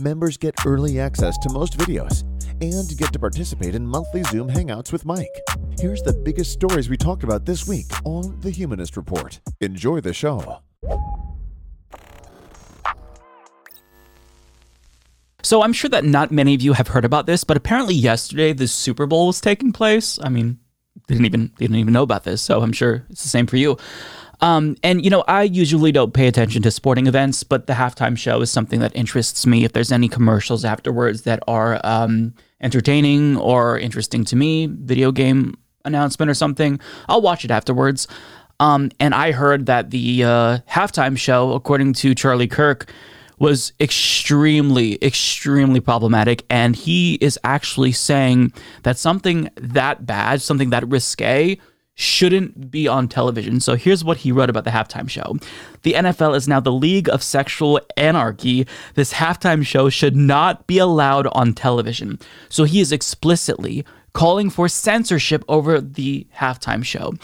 Members get early access to most videos and get to participate in monthly Zoom hangouts with Mike. Here's the biggest stories we talked about this week on The Humanist Report. Enjoy the show. So I'm sure that not many of you have heard about this, but apparently yesterday the Super Bowl was taking place. I mean, didn't even didn't even know about this, so I'm sure it's the same for you. Um, and you know, I usually don't pay attention to sporting events, but the halftime show is something that interests me. If there's any commercials afterwards that are um, entertaining or interesting to me, video game announcement or something, I'll watch it afterwards. Um, and I heard that the uh, halftime show, according to Charlie Kirk, was extremely, extremely problematic. And he is actually saying that something that bad, something that risque, shouldn't be on television. So here's what he wrote about the halftime show. The NFL is now the league of sexual anarchy. This halftime show should not be allowed on television. So he is explicitly calling for censorship over the halftime show.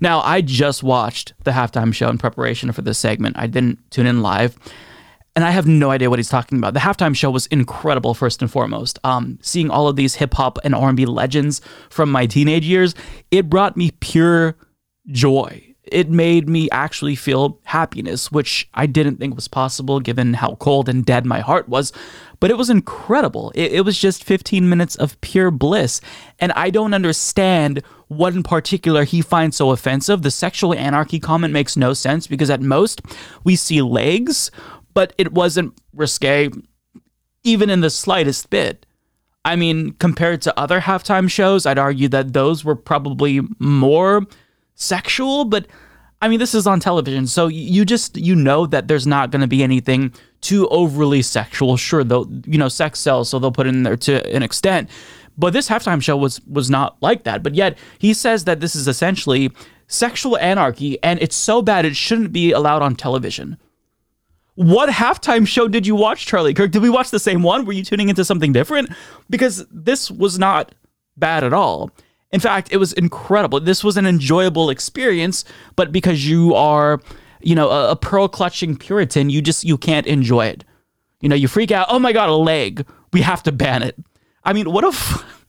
Now, I just watched the halftime show in preparation for this segment. I didn't tune in live and I have no idea what he's talking about. The halftime show was incredible, first and foremost. Um, seeing all of these hip hop and R&B legends from my teenage years, it brought me pure joy. It made me actually feel happiness, which I didn't think was possible given how cold and dead my heart was. But it was incredible. It, it was just 15 minutes of pure bliss. And I don't understand what in particular he finds so offensive. The sexual anarchy comment makes no sense because at most we see legs but it wasn't risque even in the slightest bit. I mean, compared to other halftime shows, I'd argue that those were probably more sexual, but I mean, this is on television, so you just you know that there's not going to be anything too overly sexual. Sure, though, you know, sex sells, so they'll put it in there to an extent. But this halftime show was was not like that. But yet he says that this is essentially sexual anarchy, and it's so bad it shouldn't be allowed on television. What halftime show did you watch, Charlie Kirk? Did we watch the same one? Were you tuning into something different? Because this was not bad at all. In fact, it was incredible. This was an enjoyable experience, but because you are, you know, a, a pearl clutching Puritan, you just you can't enjoy it. You know, you freak out. Oh my god, a leg. We have to ban it. I mean, what a f-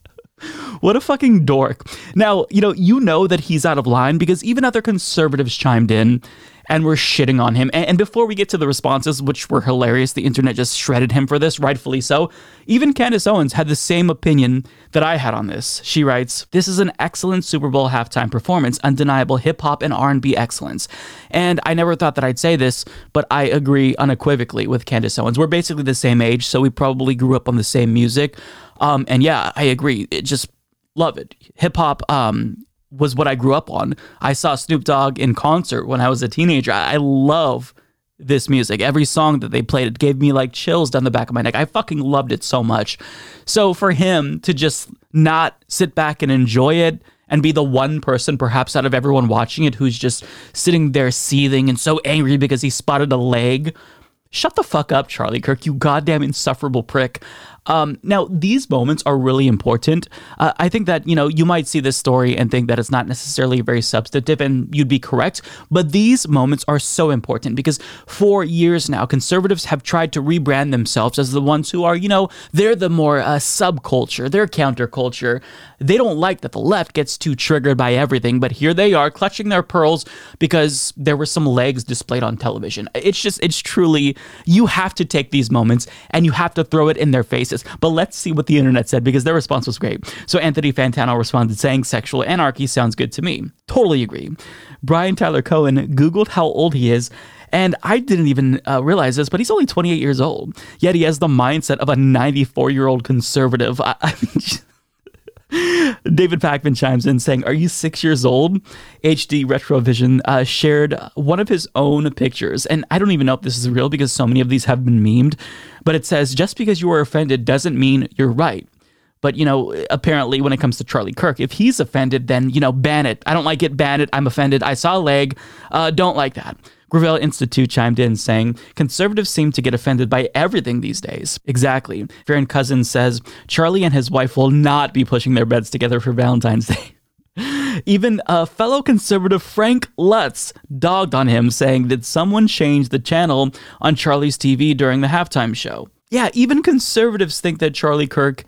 what a fucking dork. Now, you know, you know that he's out of line because even other conservatives chimed in and were shitting on him. And, before we get to the responses, which were hilarious, the internet just shredded him for this, rightfully so. Even Candace Owens had the same opinion that I had on this. She writes, "This is an excellent Super Bowl halftime performance, undeniable hip hop and R&B excellence." And I never thought that I'd say this, but I agree unequivocally with Candace Owens. We're basically the same age, so we probably grew up on the same music. Um, and yeah, I agree. It just love it. Hip hop um, was what I grew up on. I saw Snoop Dogg in concert when I was a teenager. I love this music. Every song that they played, it gave me like chills down the back of my neck. I fucking loved it so much. So for him to just not sit back and enjoy it and be the one person, perhaps out of everyone watching it, who's just sitting there seething and so angry because he spotted a leg. Shut the fuck up, Charlie Kirk, you goddamn insufferable prick. Um, now, these moments are really important. Uh, I think that, you know, you might see this story and think that it's not necessarily very substantive, and you'd be correct. But these moments are so important because for years now, conservatives have tried to rebrand themselves as the ones who are, you know, they're the more uh, subculture, they're counterculture. They don't like that the left gets too triggered by everything, but here they are clutching their pearls because there were some legs displayed on television. It's just, it's truly, you have to take these moments and you have to throw it in their face But let's see what the internet said because their response was great. So Anthony Fantano responded saying, Sexual anarchy sounds good to me. Totally agree. Brian Tyler Cohen Googled how old he is. And I didn't even uh, realize this, but he's only 28 years old. Yet he has the mindset of a 94 year old conservative. I, I mean, David Pakman chimes in saying, Are you six years old? HD Retrovision uh, shared one of his own pictures. And I don't even know if this is real because so many of these have been memed, but it says, Just because you are offended doesn't mean you're right. But, you know, apparently when it comes to Charlie Kirk, if he's offended, then, you know, ban it. I don't like it, ban it. I'm offended. I saw a leg. Uh, don't like that. Gravel Institute chimed in saying, Conservatives seem to get offended by everything these days. Exactly. Farron Cousins says, Charlie and his wife will not be pushing their beds together for Valentine's Day. Even a fellow conservative Frank Luntz dogged on him, saying, Did someone change the channel on Charlie's TV during the halftime show? Yeah, even conservatives think that Charlie Kirk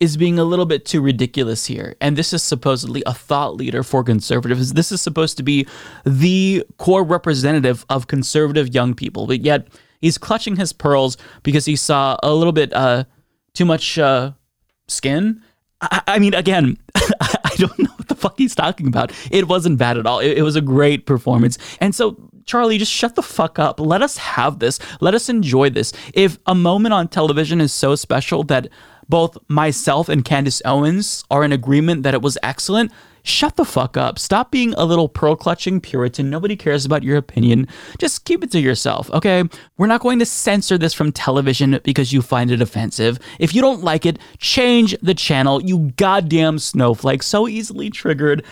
is being a little bit too ridiculous here. And this is supposedly a thought leader for conservatives. This is supposed to be the core representative of conservative young people. But yet he's clutching his pearls because he saw a little bit uh, too much uh, skin. I, I mean, again, I don't know what the fuck he's talking about. It wasn't bad at all. It, it was a great performance. And so Charlie, just shut the fuck up. Let us have this. Let us enjoy this. If a moment on television is so special that both myself and Candace Owens are in agreement that it was excellent, shut the fuck up. Stop being a little pearl clutching Puritan. Nobody cares about your opinion. Just keep it to yourself, okay? We're not going to censor this from television because you find it offensive. If you don't like it, change the channel, you goddamn snowflake. So easily triggered.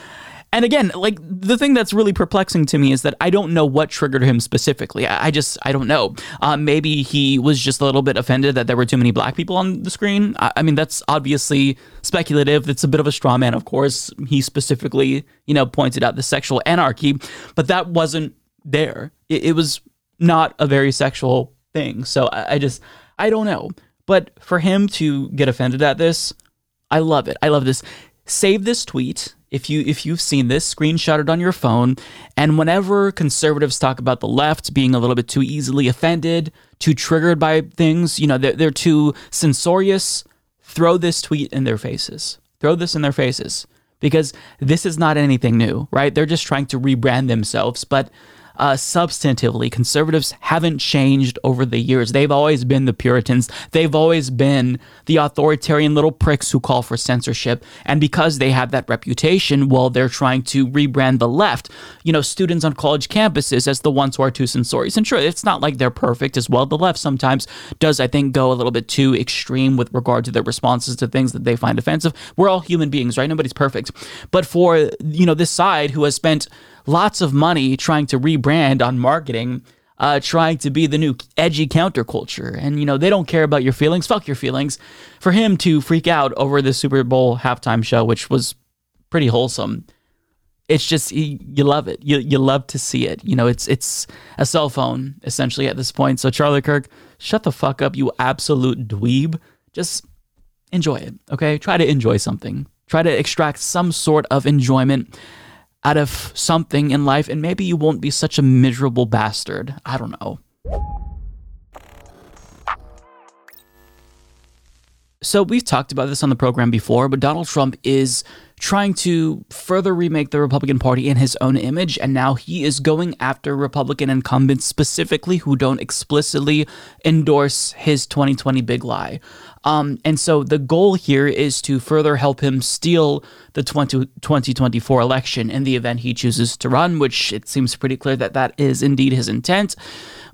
And again, like the thing that's really perplexing to me is that I don't know what triggered him specifically. I, just, I don't know. Uh, maybe he was just a little bit offended that there were too many black people on the screen. I, I mean, that's obviously speculative. It's a bit of a straw man, of course. He specifically, you know, pointed out the sexual anarchy, but that wasn't there. It, it was not a very sexual thing. So I, I just, I don't know. But for him to get offended at this, I love it. I love this. Save this tweet if you if you've seen this screenshot it on your phone and whenever conservatives talk about the left being a little bit too easily offended too triggered by things you know they're, they're too censorious throw this tweet in their faces. Throw this in their faces. Because this is not anything new right? They're just trying to rebrand themselves but uh, substantively, conservatives haven't changed over the years. They've always been the Puritans. They've always been the authoritarian little pricks who call for censorship. And because they have that reputation, well, they're trying to rebrand the left, you know, students on college campuses as the ones who are too censorious. And sure, it's not like they're perfect as well. The left sometimes does, I think, go a little bit too extreme with regard to their responses to things that they find offensive. We're all human beings, right? Nobody's perfect. But for, you know, this side who has spent lots of money trying to rebrand on marketing, uh, trying to be the new edgy counterculture. And, you know, they don't care about your feelings. Fuck your feelings. For him to freak out over the Super Bowl halftime show, which was pretty wholesome, it's just you, you love it. You you love to see it. You know, it's it's a cell phone essentially at this point. So Charlie Kirk, shut the fuck up, you absolute dweeb. Just enjoy it. Okay, try to enjoy something. Try to extract some sort of enjoyment out of something in life, and maybe you won't be such a miserable bastard. I don't know. So, we've talked about this on the program before, but Donald Trump is trying to further remake the Republican Party in his own image, and now he is going after Republican incumbents specifically who don't explicitly endorse his 2020 big lie. Um, and so the goal here is to further help him steal the 20, 2024 election in the event he chooses to run, which it seems pretty clear that that is indeed his intent.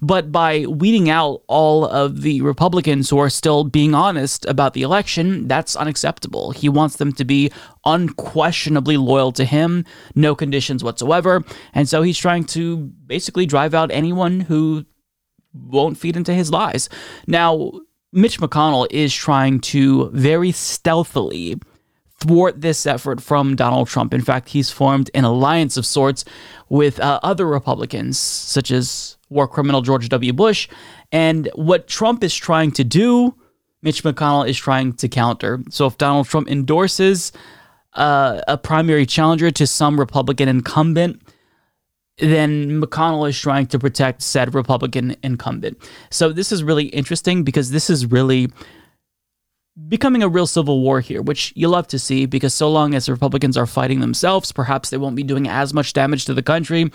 But by weeding out all of the Republicans who are still being honest about the election, that's unacceptable. He wants them to be unquestionably loyal to him, no conditions whatsoever. And so he's trying to basically drive out anyone who won't feed into his lies. Now, Mitch McConnell is trying to very stealthily thwart this effort from Donald Trump. In fact, he's formed an alliance of sorts with uh, other Republicans, such as war criminal George W. Bush. And what Trump is trying to do, Mitch McConnell is trying to counter. So if Donald Trump endorses uh, a primary challenger to some Republican incumbent, then McConnell is trying to protect said Republican incumbent. So this is really interesting because this is really becoming a real civil war here, which you love to see because so long as the Republicans are fighting themselves, perhaps they won't be doing as much damage to the country.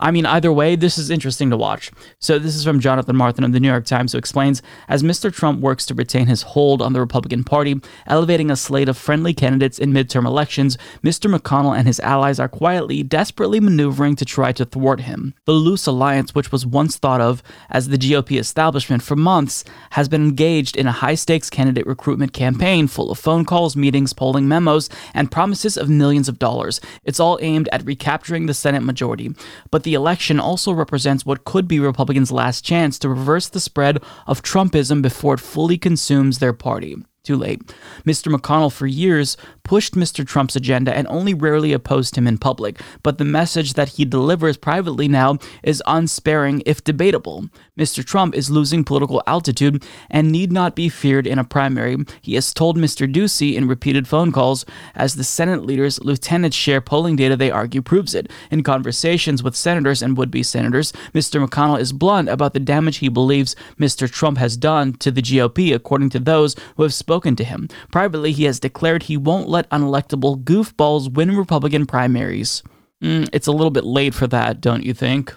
I mean, either way, this is interesting to watch. So, this is from Jonathan Martin of the New York Times, who explains As Mr. Trump works to retain his hold on the Republican Party, elevating a slate of friendly candidates in midterm elections, Mr. McConnell and his allies are quietly, desperately maneuvering to try to thwart him. The loose alliance, which was once thought of as the GOP establishment for months, has been engaged in a high stakes candidate recruitment campaign full of phone calls, meetings, polling memos, and promises of millions of dollars. It's all aimed at recapturing the Senate majority. But the election also represents what could be Republicans' last chance to reverse the spread of Trumpism before it fully consumes their party. Too late. Mr. McConnell, for years, pushed Mr. Trump's agenda and only rarely opposed him in public, but the message that he delivers privately now is unsparing if debatable. Mr. Trump is losing political altitude and need not be feared in a primary. He has told Mr. Ducey in repeated phone calls, as the Senate leaders' lieutenants share polling data they argue proves it. In conversations with senators and would be senators, Mr. McConnell is blunt about the damage he believes Mr. Trump has done to the GOP, according to those who have spoken to him. Privately, he has declared he won't let unelectable goofballs win Republican primaries. Mm, it's a little bit late for that, don't you think?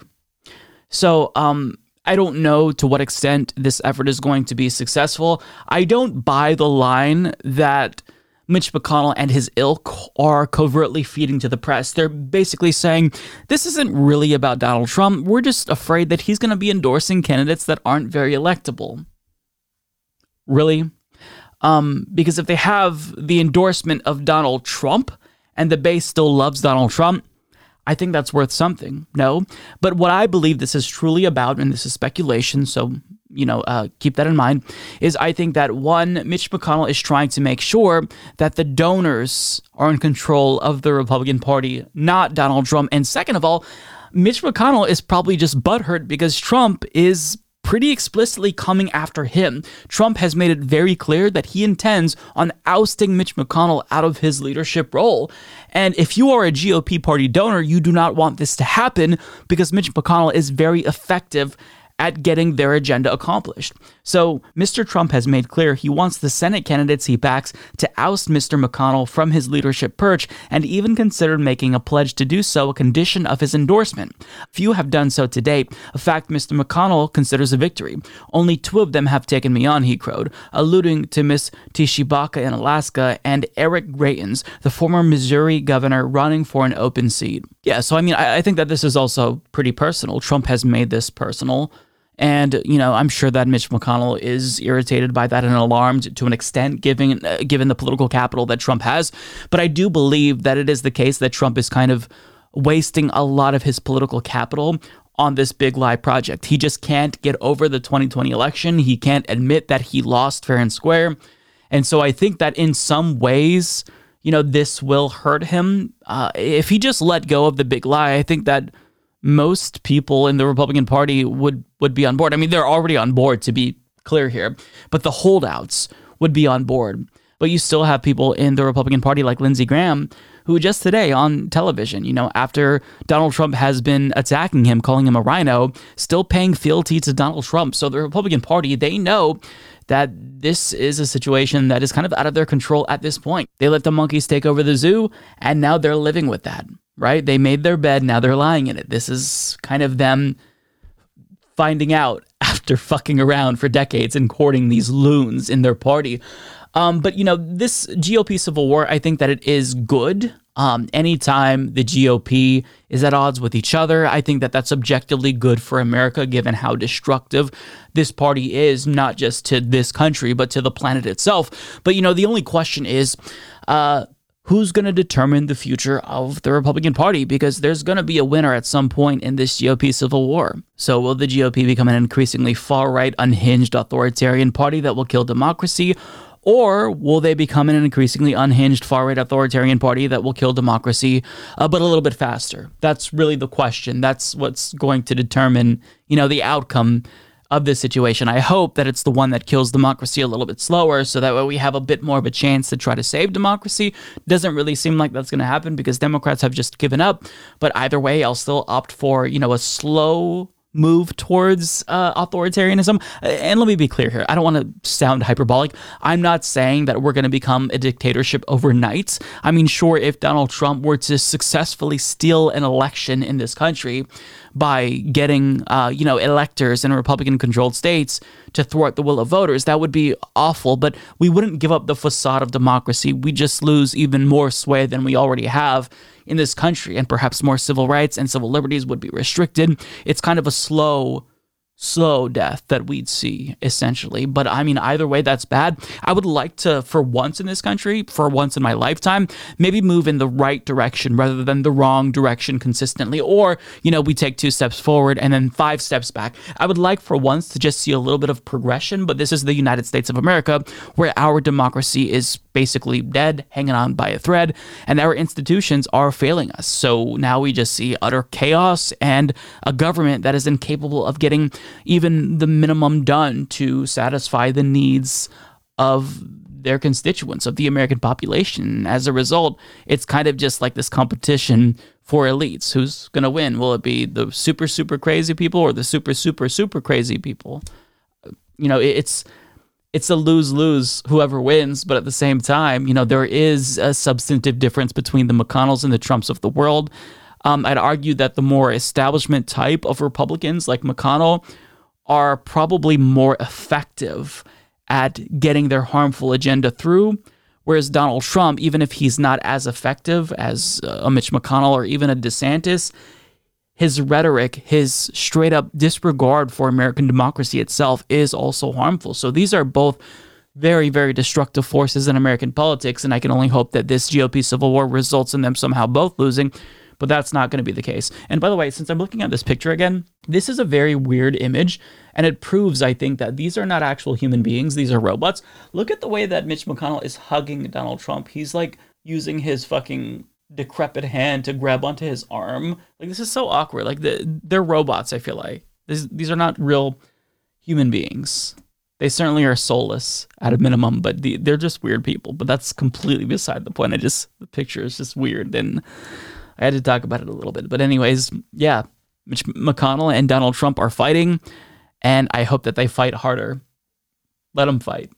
So, um, I don't know to what extent this effort is going to be successful. I don't buy the line that Mitch McConnell and his ilk are covertly feeding to the press. They're basically saying this isn't really about Donald Trump. We're just afraid that he's going to be endorsing candidates that aren't very electable. Really? Um, because if they have the endorsement of Donald Trump and the base still loves Donald Trump, I think that's worth something. No, but what I believe this is truly about, and this is speculation, so you know, uh, keep that in mind, is I think that one, Mitch McConnell is trying to make sure that the donors are in control of the Republican Party, not Donald Trump. And second of all, Mitch McConnell is probably just butthurt because Trump is pretty explicitly coming after him. Trump has made it very clear that he intends on ousting Mitch McConnell out of his leadership role. And if you are a GOP party donor, you do not want this to happen because Mitch McConnell is very effective at getting their agenda accomplished. So, Mr. Trump has made clear he wants the Senate candidates he backs to oust Mr. McConnell from his leadership perch and even considered making a pledge to do so a condition of his endorsement. Few have done so to date, a fact Mr. McConnell considers a victory. Only two of them have taken me on, he crowed, alluding to Miss Tshibaka in Alaska and Eric Greitens, the former Missouri governor running for an open seat. Yeah, so I mean, I, I think that this is also pretty personal. Trump has made this personal. And you know, I'm sure that Mitch McConnell is irritated by that and alarmed to an extent, given uh, given the political capital that Trump has. But I do believe that it is the case that Trump is kind of wasting a lot of his political capital on this big lie project. He just can't get over the 2020 election. He can't admit that he lost fair and square. And so I think that in some ways, you know, this will hurt him. Uh, if he just let go of the big lie, I think that most people in the Republican Party would would be on board. I mean, they're already on board to be clear here, but the holdouts would be on board. But you still have people in the Republican Party like Lindsey Graham who just today on television, you know, after Donald Trump has been attacking him, calling him a rhino, still paying fealty to Donald Trump. So the Republican Party, they know that this is a situation that is kind of out of their control at this point. They let the monkeys take over the zoo, and now they're living with that right? They made their bed, now they're lying in it. This is kind of them finding out after fucking around for decades and courting these loons in their party. Um, but you know, this GOP civil war, I think that it is good. Um, anytime the GOP is at odds with each other, I think that that's objectively good for America, given how destructive this party is, not just to this country, but to the planet itself. But you know, the only question is, uh, who's going to determine the future of the Republican Party because there's going to be a winner at some point in this GOP civil war. So, will the GOP become an increasingly far right, unhinged authoritarian party that will kill democracy? Or will they become an increasingly unhinged far right authoritarian party that will kill democracy, uh, but a little bit faster? That's really the question. That's what's going to determine, you know, the outcome of this situation. I hope that it's the one that kills democracy a little bit slower so that way we have a bit more of a chance to try to save democracy. Doesn't really seem like that's going to happen because Democrats have just given up. But either way, I'll still opt for, you know, a slow move towards uh, authoritarianism. And let me be clear here. I don't want to sound hyperbolic. I'm not saying that we're going to become a dictatorship overnight. I mean, sure, if Donald Trump were to successfully steal an election in this country by getting, uh, you know, electors in Republican controlled states to thwart the will of voters, that would be awful. But we wouldn't give up the facade of democracy. We just lose even more sway than we already have in this country, and perhaps more civil rights and civil liberties would be restricted. It's kind of a slow slow death that we'd see essentially. But i mean either way that's bad. I would like to for once in this country for once in my lifetime maybe move in the right direction rather than the wrong direction consistently. Or you know we take two steps forward and then five steps back. I would like for once to just see a little bit of progression but this is the united states of america where our democracy is basically dead hanging on by a thread and our institutions are failing us so now we just see utter chaos and a government that is incapable of getting even the minimum done to satisfy the needs of their constituents, of the American population. As a result, it's kind of just like this competition for elites. Who's going to win? Will it be the super, super crazy people or the super, super, super crazy people? You know, it's it's a lose lose whoever wins, but at the same time, you know, there is a substantive difference between the McConnells and the Trumps of the world. Um, I'd argue that the more establishment type of Republicans, like McConnell, are probably more effective at getting their harmful agenda through. Whereas Donald Trump, even if he's not as effective as uh, a Mitch McConnell or even a DeSantis, his rhetoric, his straight up disregard for American democracy itself is also harmful. So these are both very, very destructive forces in American politics. And I can only hope that this GOP civil war results in them somehow both losing but that's not going to be the case. And by the way, since I'm looking at this picture again, this is a very weird image, and it proves, I think, that these are not actual human beings, these are robots. Look at the way that Mitch McConnell is hugging Donald Trump. He's like using his fucking decrepit hand to grab onto his arm. Like, this is so awkward. Like, the, they're robots, I feel like. This, these are not real human beings. They certainly are soulless at a minimum, but the, they're just weird people. But that's completely beside the point. I just, the picture is just weird. And I had to talk about it a little bit. But, anyways, yeah, Mitch McConnell and Donald Trump are fighting, and I hope that they fight harder. Let them fight.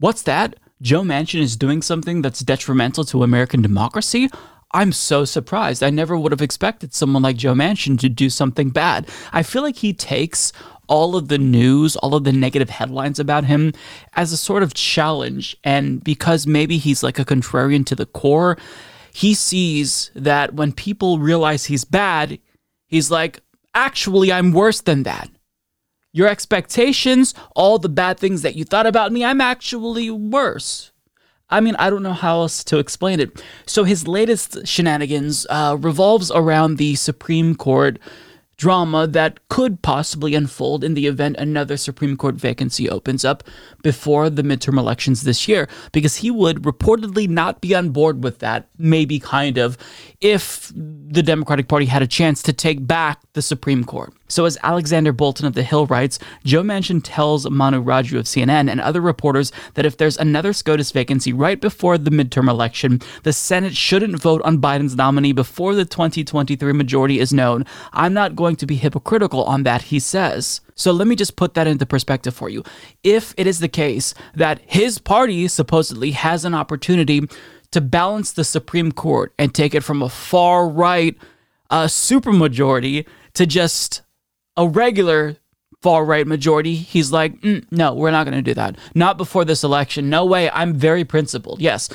What's that? Joe Manchin is doing something that's detrimental to American democracy? I'm so surprised. I never would have expected someone like Joe Manchin to do something bad. I feel like he takes all of the news, all of the negative headlines about him as a sort of challenge. And because maybe he's like a contrarian to the core, he sees that when people realize he's bad, he's like, actually, I'm worse than that. Your expectations, all the bad things that you thought about me, I'm actually worse. I mean, I don't know how else to explain it. So his latest shenanigans uh, revolves around the Supreme Court drama that could possibly unfold in the event another Supreme Court vacancy opens up before the midterm elections this year, because he would reportedly not be on board with that, maybe kind of, if the Democratic Party had a chance to take back the Supreme Court. So, as Alexander Bolton of The Hill writes, Joe Manchin tells Manu Raju of CNN and other reporters that if there's another SCOTUS vacancy right before the midterm election, the Senate shouldn't vote on Biden's nominee before the 2023 majority is known. I'm not going to be hypocritical on that, he says. So let me just put that into perspective for you. If it is the case that his party supposedly has an opportunity to balance the Supreme Court and take it from a far right uh, supermajority to just a regular far right majority, he's like, mm, no, we're not going to do that. Not before this election. No way. I'm very principled. Yes.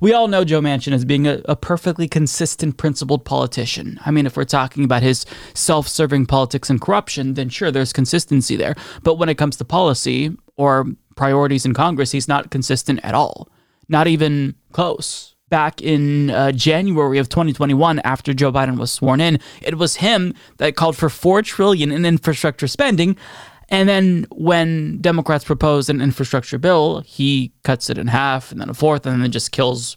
We all know Joe Manchin as being a, a perfectly consistent, principled politician. I mean, if we're talking about his self serving politics and corruption, then sure, there's consistency there. But when it comes to policy or priorities in Congress, he's not consistent at all. Not even close back in uh, January of 2021 after Joe Biden was sworn in. It was him that called for 4 trillion in infrastructure spending. And then when Democrats propose an infrastructure bill, he cuts it in half and then a fourth and then just kills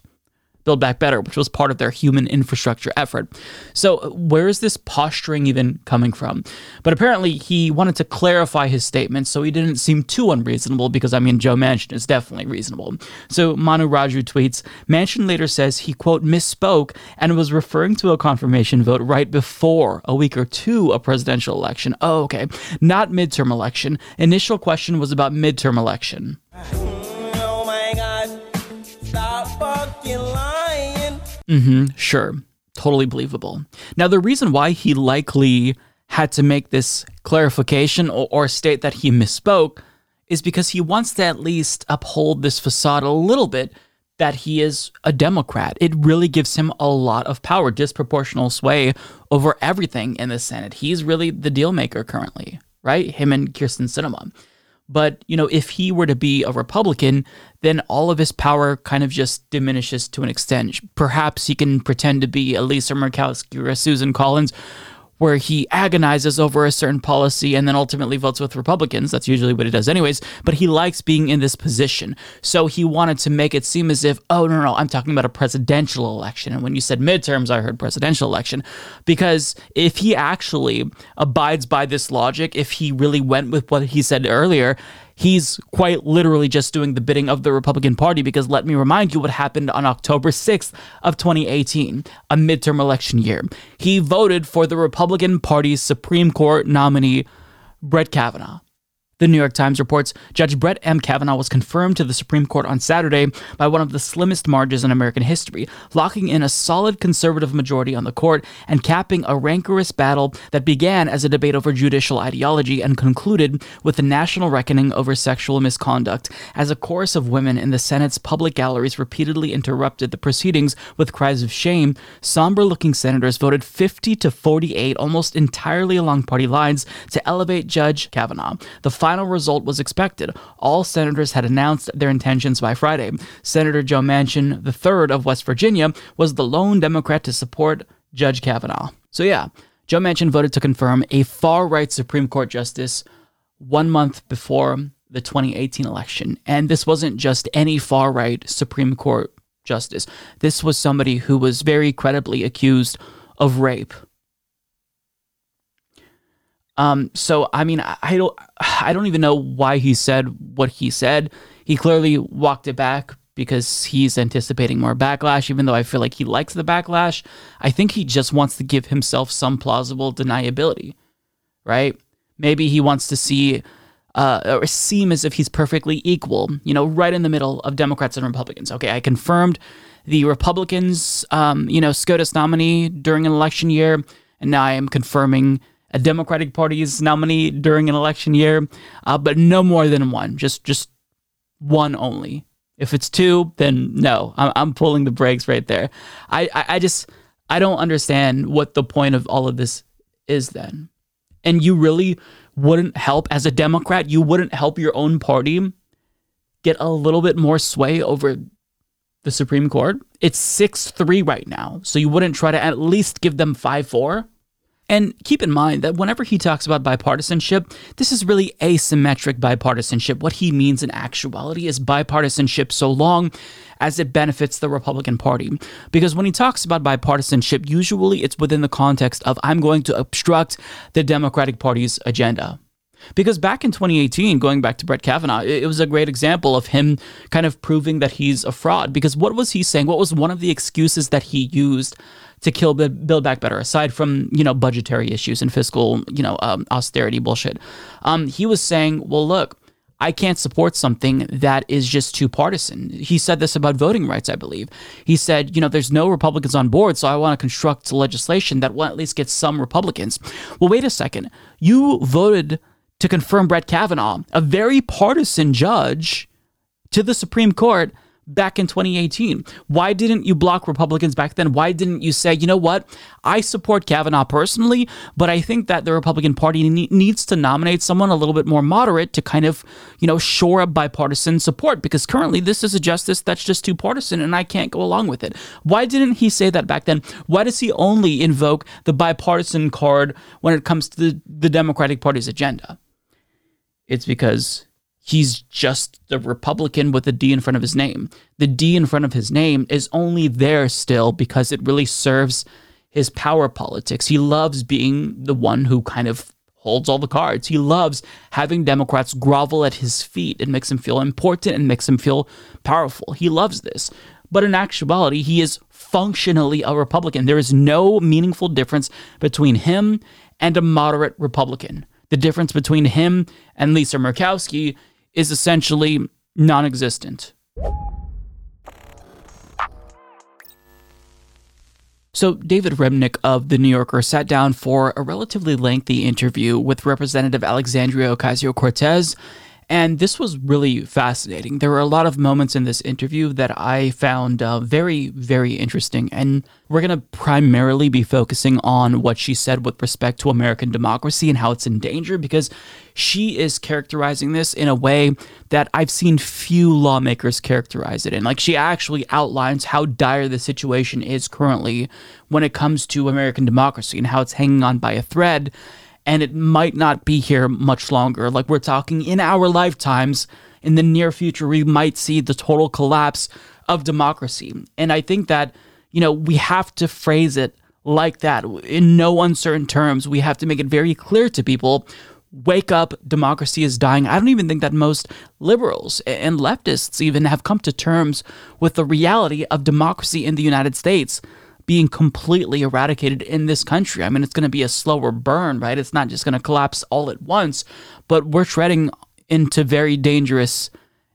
Build Back Better, which was part of their human infrastructure effort. So, uh, where is this posturing even coming from? But apparently, he wanted to clarify his statement so he didn't seem too unreasonable because, I mean, Joe Manchin is definitely reasonable. So, Manu Raju tweets Manchin later says he, quote, misspoke and was referring to a confirmation vote right before a week or two a presidential election. Oh, okay. Not midterm election. Initial question was about midterm election. Mm-hmm. Sure. Totally believable. Now, the reason why he likely had to make this clarification or, or state that he misspoke is because he wants to at least uphold this facade a little bit that he is a Democrat. It really gives him a lot of power, disproportional sway over everything in the Senate. He's really the deal maker currently, right? Him and Kyrsten Sinema. But, you know, if he were to be a Republican, then all of his power kind of just diminishes to an extent. Perhaps he can pretend to be a Lisa Murkowski or Susan Collins, where he agonizes over a certain policy and then ultimately votes with Republicans. That's usually what he does, anyways. But he likes being in this position. So he wanted to make it seem as if, oh, no, no, I'm talking about a presidential election. And when you said midterms, I heard presidential election. Because if he actually abides by this logic, if he really went with what he said earlier, he's quite literally just doing the bidding of the Republican Party because let me remind you what happened on October 6th of 2018, a midterm election year. He voted for the Republican Party's Supreme Court nominee Brett Kavanaugh. The New York Times reports Judge Brett M. Kavanaugh was confirmed to the Supreme Court on Saturday by one of the slimmest margins in American history, locking in a solid conservative majority on the court and capping a rancorous battle that began as a debate over judicial ideology and concluded with a national reckoning over sexual misconduct, as a chorus of women in the Senate's public galleries repeatedly interrupted the proceedings with cries of shame. Somber looking senators voted 50 to 48, almost entirely along party lines, to elevate Judge Kavanaugh. The final result was expected. All senators had announced their intentions by Friday. Senator Joe Manchin, the third of West Virginia, was the lone Democrat to support Judge Kavanaugh. So, yeah, Joe Manchin voted to confirm a far right Supreme Court justice one month before the 2018 election. And this wasn't just any far right Supreme Court justice, this was somebody who was very credibly accused of rape um, so I mean, I, don't, I don't even know why he said what he said. He clearly walked it back because he's anticipating more backlash. Even though I feel like he likes the backlash, I think he just wants to give himself some plausible deniability, right? Maybe he wants to see. Uh, or seem as if he's perfectly equal, you know, right in the middle of Democrats and Republicans. Okay, I confirmed the Republicans, um, you know, SCOTUS nominee during an election year, and now I am confirming a Democratic Party's nominee during an election year, uh, but no more than one. Just just one only. If it's two, then no, I'm, I'm pulling the brakes right there. I, I, I just I don't understand what the point of all of this is then. And you really wouldn't help as a Democrat. You wouldn't help your own party get a little bit more sway over the Supreme Court. It's 6 3 right now. So you wouldn't try to at least give them 5 4? And keep in mind that whenever he talks about bipartisanship, this is really asymmetric bipartisanship. What he means in actuality is bipartisanship so long as it benefits the Republican Party. Because when he talks about bipartisanship, usually it's within the context of I'm going to obstruct the Democratic Party's agenda. Because back in 2018, going back to Brett Kavanaugh, it was a great example of him kind of proving that he's a fraud. Because what was he saying? What was one of the excuses that he used to kill Build Back Better, aside from you know budgetary issues and fiscal you know um, austerity bullshit. Um, he was saying, well, look. I can't support something that is just too partisan. He said this about voting rights, I believe. He said, you know, there's no Republicans on board, so I want to construct legislation that will at least get some Republicans. Well, wait a second. You voted to confirm Brett Kavanaugh, a very partisan judge, to the Supreme Court back in 2018? Why didn't you block Republicans back then? Why didn't you say, you know what? I support Kavanaugh personally, but I think that the Republican Party ne- needs to nominate someone a little bit more moderate to kind of, you know, shore up bipartisan support because currently this is a justice that's just too partisan and I can't go along with it. Why didn't he say that back then? Why does he only invoke the bipartisan card when it comes to the, the Democratic Party's agenda? It's because he's just a Republican with a D in front of his name. The D in front of his name is only there still because it really serves his power politics. He loves being the one who kind of holds all the cards. He loves having Democrats grovel at his feet. It makes him feel important and makes him feel powerful. He loves this. But in actuality, he is functionally a Republican. There is no meaningful difference between him and a moderate Republican. The difference between him and Lisa Murkowski is essentially non existent. So, David Remnick of The New Yorker sat down for a relatively lengthy interview with Representative Alexandria Ocasio Cortez and this was really fascinating. There were a lot of moments in this interview that I found uh, very, very interesting. And we're going to primarily be focusing on what she said with respect to American democracy and how it's in danger because she is characterizing this in a way that I've seen few lawmakers characterize it in. Like, she actually outlines how dire the situation is currently when it comes to American democracy and how it's hanging on by a thread and it might not be here much longer. Like we're talking in our lifetimes, in the near future, we might see the total collapse of democracy. And I think that, you know, we have to phrase it like that in no uncertain terms. We have to make it very clear to people wake up, democracy is dying. I don't even think that most liberals and leftists even have come to terms with the reality of democracy in the United States being completely eradicated in this country. I mean, it's going to be a slower burn, right? It's not just going to collapse all at once, but we're treading into very dangerous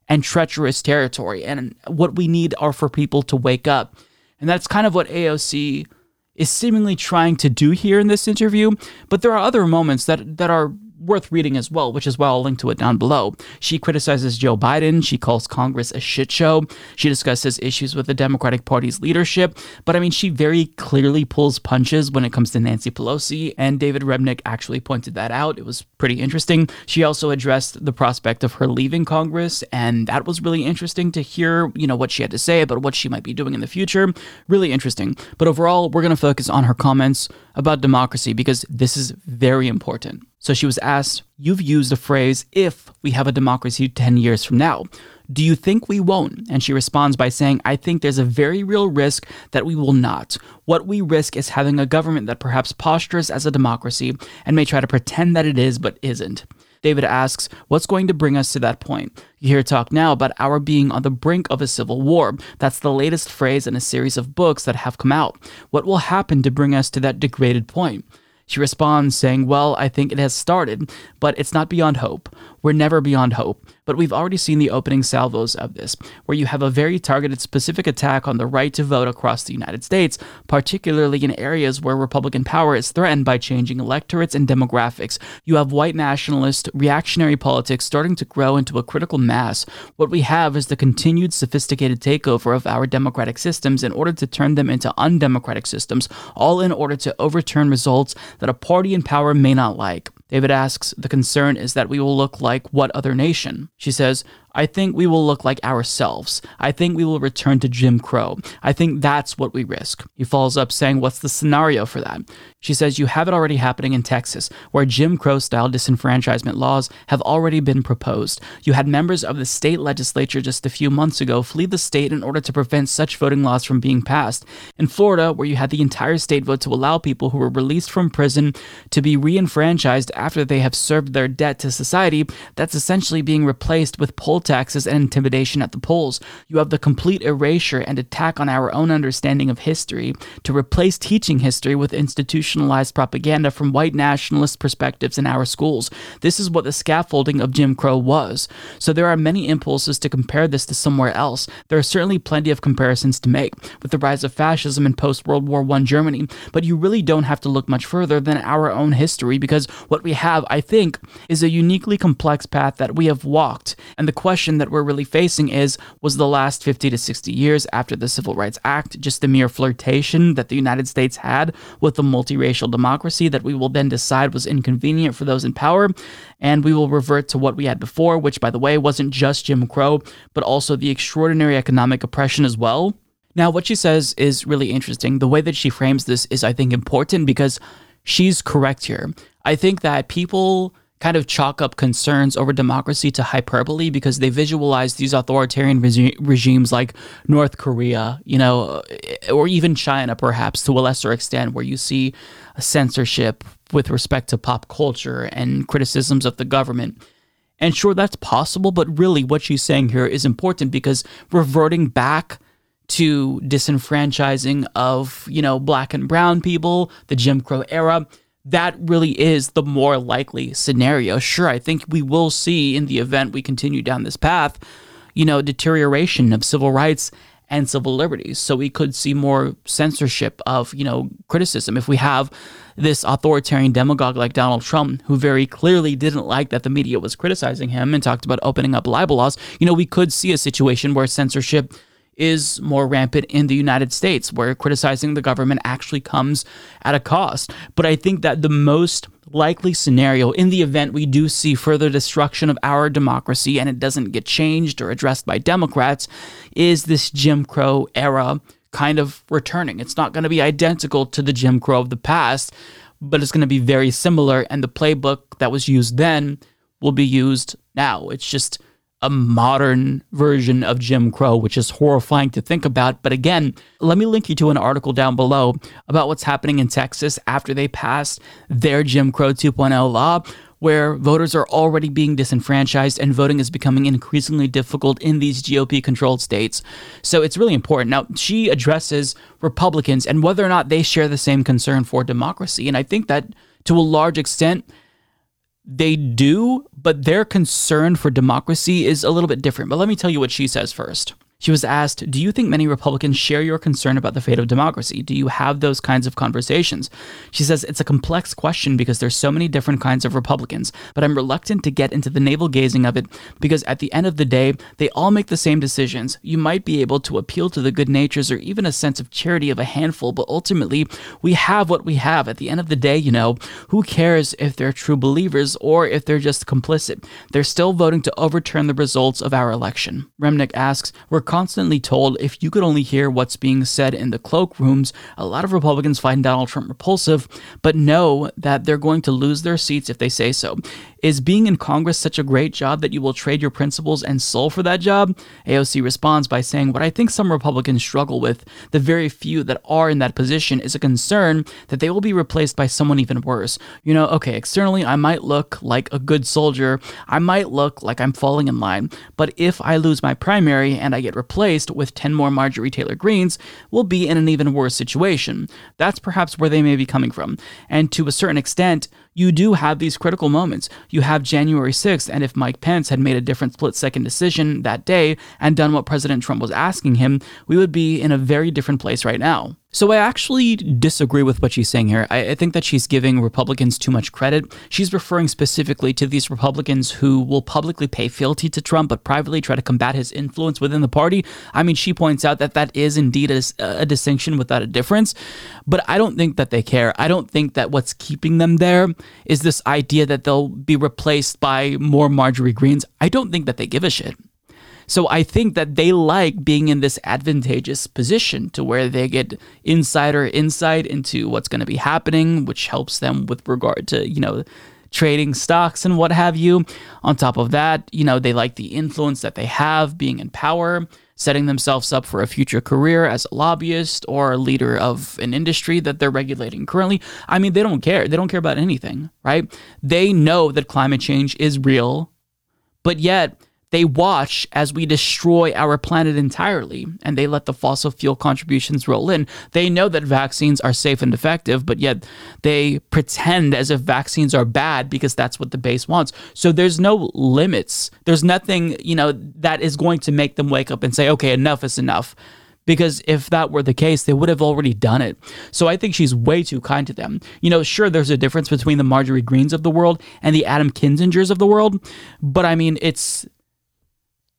and treacherous territory. And what we need are for people to wake up. And that's kind of what AOC is seemingly trying to do here in this interview. But there are other moments that, that are worth reading as well, which is why I'll link to it down below. She criticizes Joe Biden. She calls Congress a shit show. She discusses issues with the Democratic Party's leadership. But I mean, she very clearly pulls punches when it comes to Nancy Pelosi, and David Remnick actually pointed that out. It was pretty interesting. She also addressed the prospect of her leaving Congress, and that was really interesting to hear, you know, what she had to say about what she might be doing in the future. Really interesting. But overall, we're going to focus on her comments about democracy because this is very important. So she was asked, You've used the phrase, if we have a democracy 10 years from now. Do you think we won't? And she responds by saying, I think there's a very real risk that we will not. What we risk is having a government that perhaps postures as a democracy and may try to pretend that it is but isn't. David asks, What's going to bring us to that point? You hear talk now about our being on the brink of a civil war. That's the latest phrase in a series of books that have come out. What will happen to bring us to that degraded point? She responds saying, Well, I think it has started, but it's not beyond hope. We're never beyond hope. But we've already seen the opening salvos of this, where you have a very targeted specific attack on the right to vote across the United States, particularly in areas where Republican power is threatened by changing electorates and demographics. You have white nationalist, reactionary politics starting to grow into a critical mass. What we have is the continued sophisticated takeover of our democratic systems in order to turn them into undemocratic systems, all in order to overturn results that a party in power may not like. David asks, The concern is that we will look like what other nation? She says, I think we will look like ourselves. I think we will return to Jim Crow. I think that's what we risk. He follows up saying, What's the scenario for that? She says, You have it already happening in Texas, where Jim Crow style disenfranchisement laws have already been proposed. You had members of the state legislature just a few months ago flee the state in order to prevent such voting laws from being passed. In Florida, where you had the entire state vote to allow people who were released from prison to be reenfranchised after they have served their debt to society, that's essentially being replaced with poll taxes and intimidation at the polls. You have the complete erasure and attack on our own understanding of history to replace teaching history with institutionalized propaganda from white nationalist perspectives in our schools. This is what the scaffolding of Jim Crow was. So there are many impulses to compare this to somewhere else. There are certainly plenty of comparisons to make with the rise of fascism in post World War I Germany, but you really don't have to look much further than our own history because what we have, I think, is a uniquely complex path that we have walked. And the question that we're really facing is was the last 50 to 60 years after the Civil Rights Act just a mere flirtation that the United States had with a multiracial democracy that we will then decide was inconvenient for those in power? And we will revert to what we had before, which, by the way, wasn't just Jim Crow, but also the extraordinary economic oppression as well. Now, what she says is really interesting. The way that she frames this is, I think, important because she's correct here. I think that people kind of chalk up concerns over democracy to hyperbole because they visualize these authoritarian regi- regimes like North Korea, you know, or even China, perhaps to a lesser extent, where you see censorship with respect to pop culture and criticisms of the government. And sure, that's possible, but really what she's saying here is important because reverting back to disenfranchising of, you know, black and brown people, the Jim Crow era, that really is the more likely scenario. Sure, I think we will see in the event we continue down this path, you know, deterioration of civil rights and civil liberties. So we could see more censorship of, you know, criticism. If we have this authoritarian demagogue like Donald Trump, who very clearly didn't like that the media was criticizing him and talked about opening up libel laws, you know, we could see a situation where censorship is more rampant in the United States, where criticizing the government actually comes at a cost. But I think that the most likely scenario in the event we do see further destruction of our democracy and it doesn't get changed or addressed by Democrats is this Jim Crow era kind of returning. It's not going to be identical to the Jim Crow of the past, but it's going to be very similar. And the playbook that was used then will be used now. It's just a modern version of Jim Crow, which is horrifying to think about. But again, let me link you to an article down below about what's happening in Texas after they passed their Jim Crow 2.0 law, where voters are already being disenfranchised and voting is becoming increasingly difficult in these GOP controlled states. So it's really important. Now, she addresses Republicans and whether or not they share the same concern for democracy. And I think that to a large extent, they do, but their concern for democracy is a little bit different. But let me tell you what she says first. She was asked, Do you think many Republicans share your concern about the fate of democracy? Do you have those kinds of conversations? She says, It's a complex question because there's so many different kinds of Republicans, but I'm reluctant to get into the navel gazing of it because at the end of the day, they all make the same decisions. You might be able to appeal to the good natures or even a sense of charity of a handful, but ultimately, we have what we have. At the end of the day, you know, who cares if they're true believers or if they're just complicit? They're still voting to overturn the results of our election. Remnick asks, We're constantly told if you could only hear what's being said in the cloakrooms, a lot of Republicans find Donald Trump repulsive, but know that they're going to lose their seats if they say so. Is being in Congress such a great job that you will trade your principles and soul for that job? AOC responds by saying, What I think some Republicans struggle with, the very few that are in that position, is a concern that they will be replaced by someone even worse. You know, okay, externally, I might look like a good soldier, I might look like I'm falling in line, but if I lose my primary and I get replaced with 10 more Marjorie Taylor Greenes, we'll be in an even worse situation. That's perhaps where they may be coming from. And to a certain extent, you do have these critical moments. You have January 6th, and if Mike Pence had made a different split second decision that day and done what President Trump was asking him, we would be in a very different place right now. So I actually disagree with what she's saying here. I, I, think that she's giving Republicans too much credit. She's referring specifically to these Republicans who will publicly pay fealty to Trump, but privately try to combat his influence within the party. I mean, she points out that that is indeed a, a distinction without a difference, but I don't think that they care. I don't think that what's keeping them there is this idea that they'll be replaced by more Marjorie Greenes. I don't think that they give a shit. So I think that they like being in this advantageous position to where they get insider insight into what's going to be happening, which helps them with regard to, you know, trading stocks and what have you. On top of that, you know, they like the influence that they have being in power, setting themselves up for a future career as a lobbyist or a leader of an industry that they're regulating currently. I mean, they don't care. They don't care about anything, right? They know that climate change is real, but yet they watch as we destroy our planet entirely and they let the fossil fuel contributions roll in. They know that vaccines are safe and effective, but yet they pretend as if vaccines are bad because that's what the base wants. So there's no limits. There's nothing, you know, that is going to make them wake up and say, okay, enough is enough. Because if that were the case, they would have already done it. So I think she's way too kind to them. You know, sure, there's a difference between the Marjorie Greenes of the world and the Adam Kinzingers of the world, but I mean, it's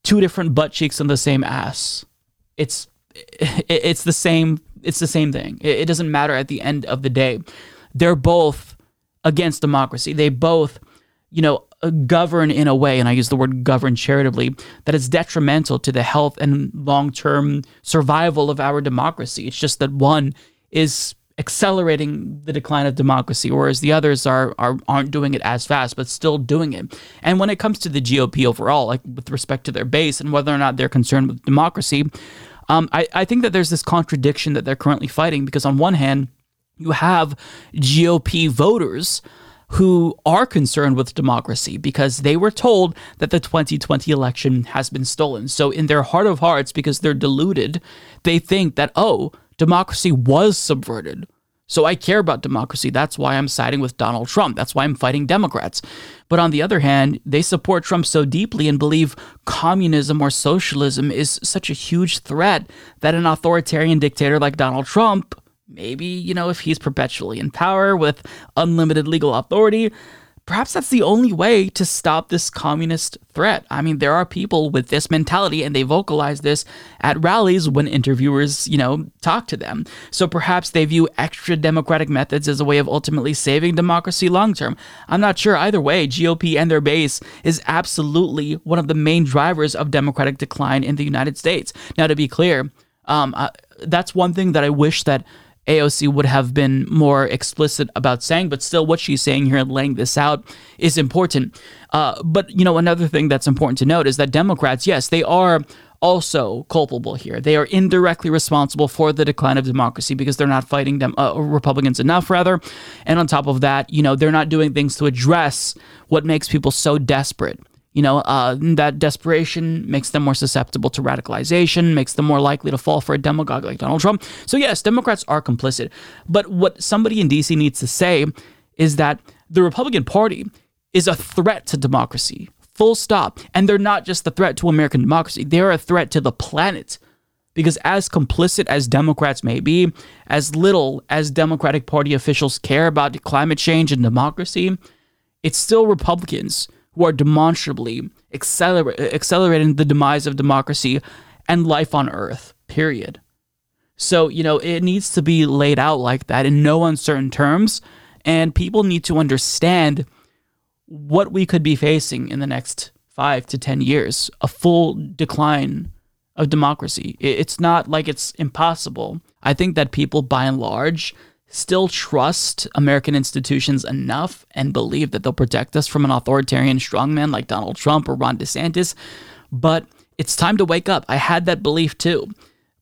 two different butt cheeks on the same ass. It's it's the same it's the same thing. It doesn't matter at the end of the day. They're both against democracy. They both, you know, uh, govern in a way, and I use the word govern charitably, that is detrimental to the health and long term survival of our democracy. It's just that one is accelerating the decline of democracy, whereas the others are, are aren't doing it as fast, but still doing it. And when it comes to the GOP overall, like with respect to their base and whether or not they're concerned with democracy, um, I, I think that there's this contradiction that they're currently fighting because on one hand, you have GOP voters who are concerned with democracy because they were told that the 2020 election has been stolen. So, in their heart of hearts, because they're deluded, they think that, oh, democracy was subverted. So I care about democracy. That's why I'm siding with Donald Trump. That's why I'm fighting Democrats. But on the other hand, they support Trump so deeply and believe communism or socialism is such a huge threat that an authoritarian dictator like Donald Trump maybe, you know, if he's perpetually in power with unlimited legal authority, perhaps that's the only way to stop this communist threat. I mean, there are people with this mentality and they vocalize this at rallies when interviewers, you know, talk to them. So perhaps they view extra democratic methods as a way of ultimately saving democracy long term. I'm not sure either way. GOP and their base is absolutely one of the main drivers of democratic decline in the United States. Now, to be clear, um, uh, that's one thing that I wish that AOC would have been more explicit about saying, but still, what she's saying here and laying this out is important. Uh, but, you know, another thing that's important to note is that Democrats, yes, they are also culpable here. They are indirectly responsible for the decline of democracy because they're not fighting them uh, Republicans enough, rather. And on top of that, you know, they're not doing things to address what makes people so desperate. You know, uh, that desperation makes them more susceptible to radicalization, makes them more likely to fall for a demagogue like Donald Trump. So, yes, Democrats are complicit. But what somebody in DC needs to say is that the Republican Party is a threat to democracy, full stop. And they're not just a threat to American democracy, they're a threat to the planet. Because as complicit as Democrats may be, as little as Democratic Party officials care about climate change and democracy, it's still Republicans who are demonstrably acceler- accelerating the demise of democracy and life on earth, period. So, you know, it needs to be laid out like that in no uncertain terms. And people need to understand what we could be facing in the next five to 10 years a full decline of democracy. It's not like it's impossible. I think that people, by and large, still trust American institutions enough and believe that they'll protect us from an authoritarian strongman like Donald Trump or Ron DeSantis. But it's time to wake up. I had that belief too.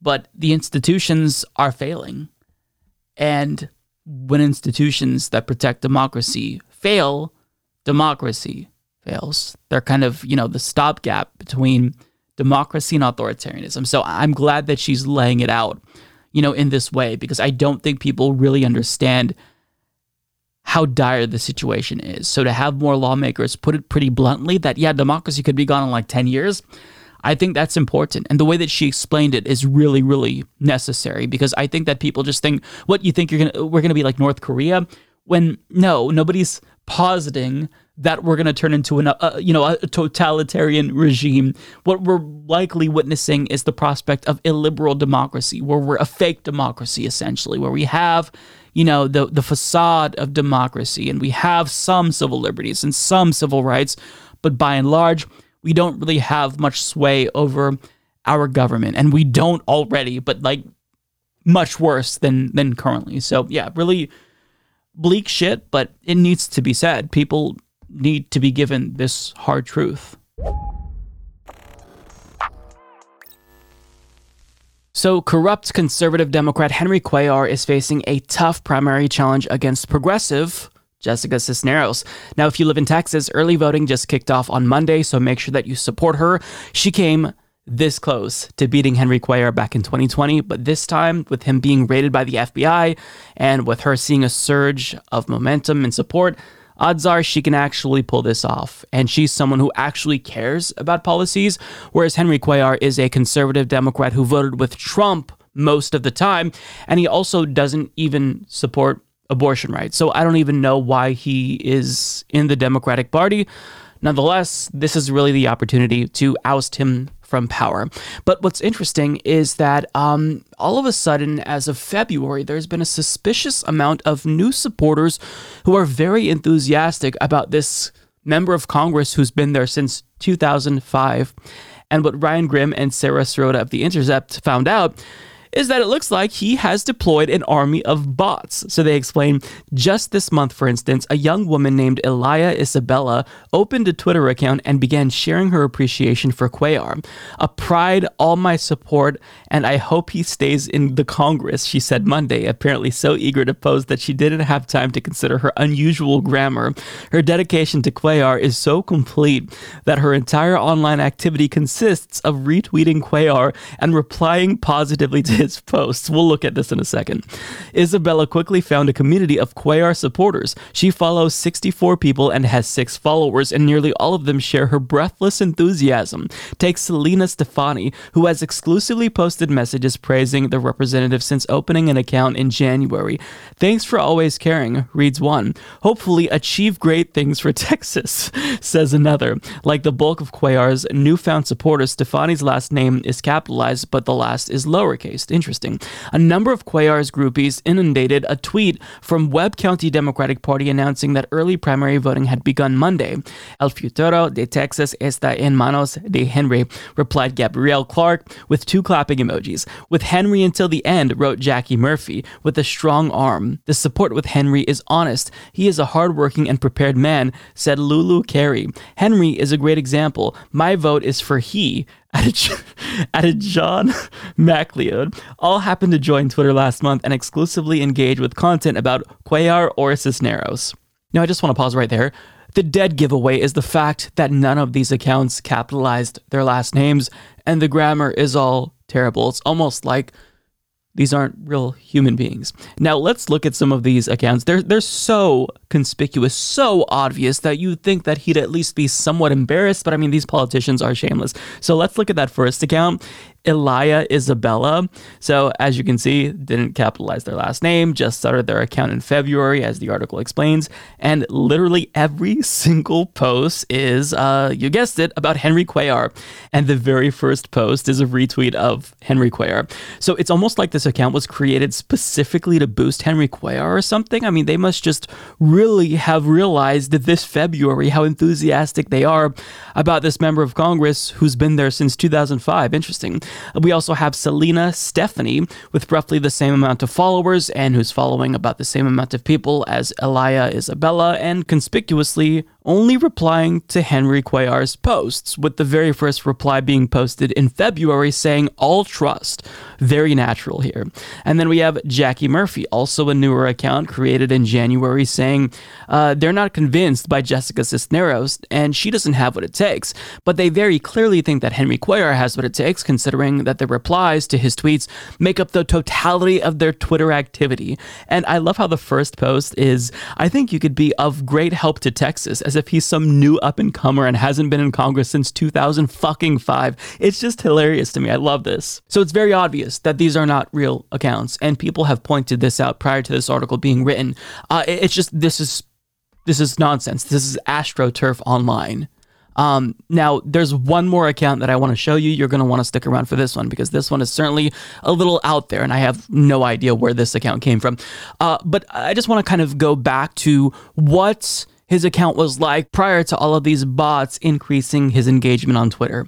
But the institutions are failing. And when institutions that protect democracy fail, democracy fails. They're kind of, you know, the stopgap between democracy and authoritarianism. So I'm glad that she's laying it out you know, in this way because I don't think people really understand how dire the situation is. So to have more lawmakers put it pretty bluntly that yeah, democracy could be gone in like 10 years, I think that's important. And the way that she explained it is really really necessary because I think that people just think what you think you're going to we're going to be like North Korea when no, nobody's positing that we're going to turn into an, uh, you know, a totalitarian regime. What we're likely witnessing is the prospect of illiberal democracy, where we're a fake democracy, essentially, where we have, you know, the, the facade of democracy and we have some civil liberties and some civil rights, but by and large, we don't really have much sway over our government. And we don't already, but like much worse than than currently. So yeah, really bleak shit, but it needs to be said. People need to be given this hard truth. So, corrupt conservative Democrat Henry Cuellar is facing a tough primary challenge against progressive Jessica Cisneros. Now, if you live in Texas, early voting just kicked off on Monday, so make sure that you support her. She came this close to beating Henry Cuellar back in 2020, but this time, with him being raided by the FBI and with her seeing a surge of momentum and support, odds are she can actually pull this off. And she's someone who actually cares about policies, whereas Henry Cuellar is a conservative Democrat who voted with Trump most of the time, and he also doesn't even support abortion rights. So I don't even know why he is in the Democratic Party. Nonetheless, this is really the opportunity to oust him from power. But what's interesting is that um, all of a sudden, as of February, there's been a suspicious amount of new supporters who are very enthusiastic about this member of Congress who's been there since 2005. And what Ryan Grim and Sarah Sirota of The Intercept found out is that it looks like he has deployed an army of bots. So they explain just this month, for instance, a young woman named Elia Isabella opened a Twitter account and began sharing her appreciation for Cuellar. A pride, all my support, and I hope he stays in the Congress, she said Monday, apparently so eager to post that she didn't have time to consider her unusual grammar. Her dedication to Cuellar is so complete that her entire online activity consists of retweeting Cuellar and replying positively to his posts. We'll look at this in a second. Isabella quickly found a community of Cuellar supporters. She follows 64 people and has six followers, and nearly all of them share her breathless enthusiasm. Take Selena Stefani, who has exclusively posted messages praising the representative since opening an account in January. Thanks for always caring, reads one. Hopefully, achieve great things for Texas, says another. Like the bulk of Cuellar's newfound supporters, Stefani's last name is capitalized, but the last is lowercase. Interesting. A number of Cuellar's groupies inundated a tweet from Webb County Democratic Party announcing that early primary voting had begun Monday. El futuro de Texas está en manos de Henry, replied Gabrielle Clark with two clapping emojis. With Henry until the end, wrote Jackie Murphy, with a strong arm. The support with Henry is honest. He is a hardworking and prepared man, said Lulu Carey. Henry is a great example. My vote is for he. Added, John MacLeod. All happened to join Twitter last month and exclusively engage with content about Cuellar or Cisneros. Now, I just want to pause right there. The dead giveaway is the fact that none of these accounts capitalized their last names, and the grammar is all terrible. It's almost like these aren't real human beings. Now let's look at some of these accounts. They're they're so conspicuous, so obvious that you'd think that he'd at least be somewhat embarrassed, but I mean these politicians are shameless. So let's look at that first account. Elia Isabella. So, as you can see, didn't capitalize their last name, just started their account in February, as the article explains. And literally every single post is, uh, you guessed it, about Henry Cuellar. And the very first post is a retweet of Henry Cuellar. So, it's almost like this account was created specifically to boost Henry Cuellar or something. I mean, they must just have realized this February how enthusiastic they are about this member of Congress who's been there since 2005. Interesting. We also have Selena Stephanie with roughly the same amount of followers and who's following about the same amount of people as Elia Isabella and conspicuously only replying to Henry Cuellar's posts, with the very first reply being posted in February saying, All trust. Very natural here. And then we have Jackie Murphy, also a newer account created in January, saying uh, they're not convinced by Jessica Cisneros and she doesn't have what it takes, but they very clearly think that Henry Cuellar has what it takes, considering that the replies to his tweets make up the totality of their Twitter activity. And I love how the first post is I think you could be of great help to Texas as if he's some new up and comer and hasn't been in Congress since 2005. It's just hilarious to me. I love this. So it's very obvious that these are not real accounts, and people have pointed this out prior to this article being written. Uh, it's just this is this is nonsense. This is AstroTurf online. Um, now, there's one more account that I want to show you. You're going to want to stick around for this one because this one is certainly a little out there, and I have no idea where this account came from. Uh, but I just want to kind of go back to what his account was like prior to all of these bots increasing his engagement on Twitter.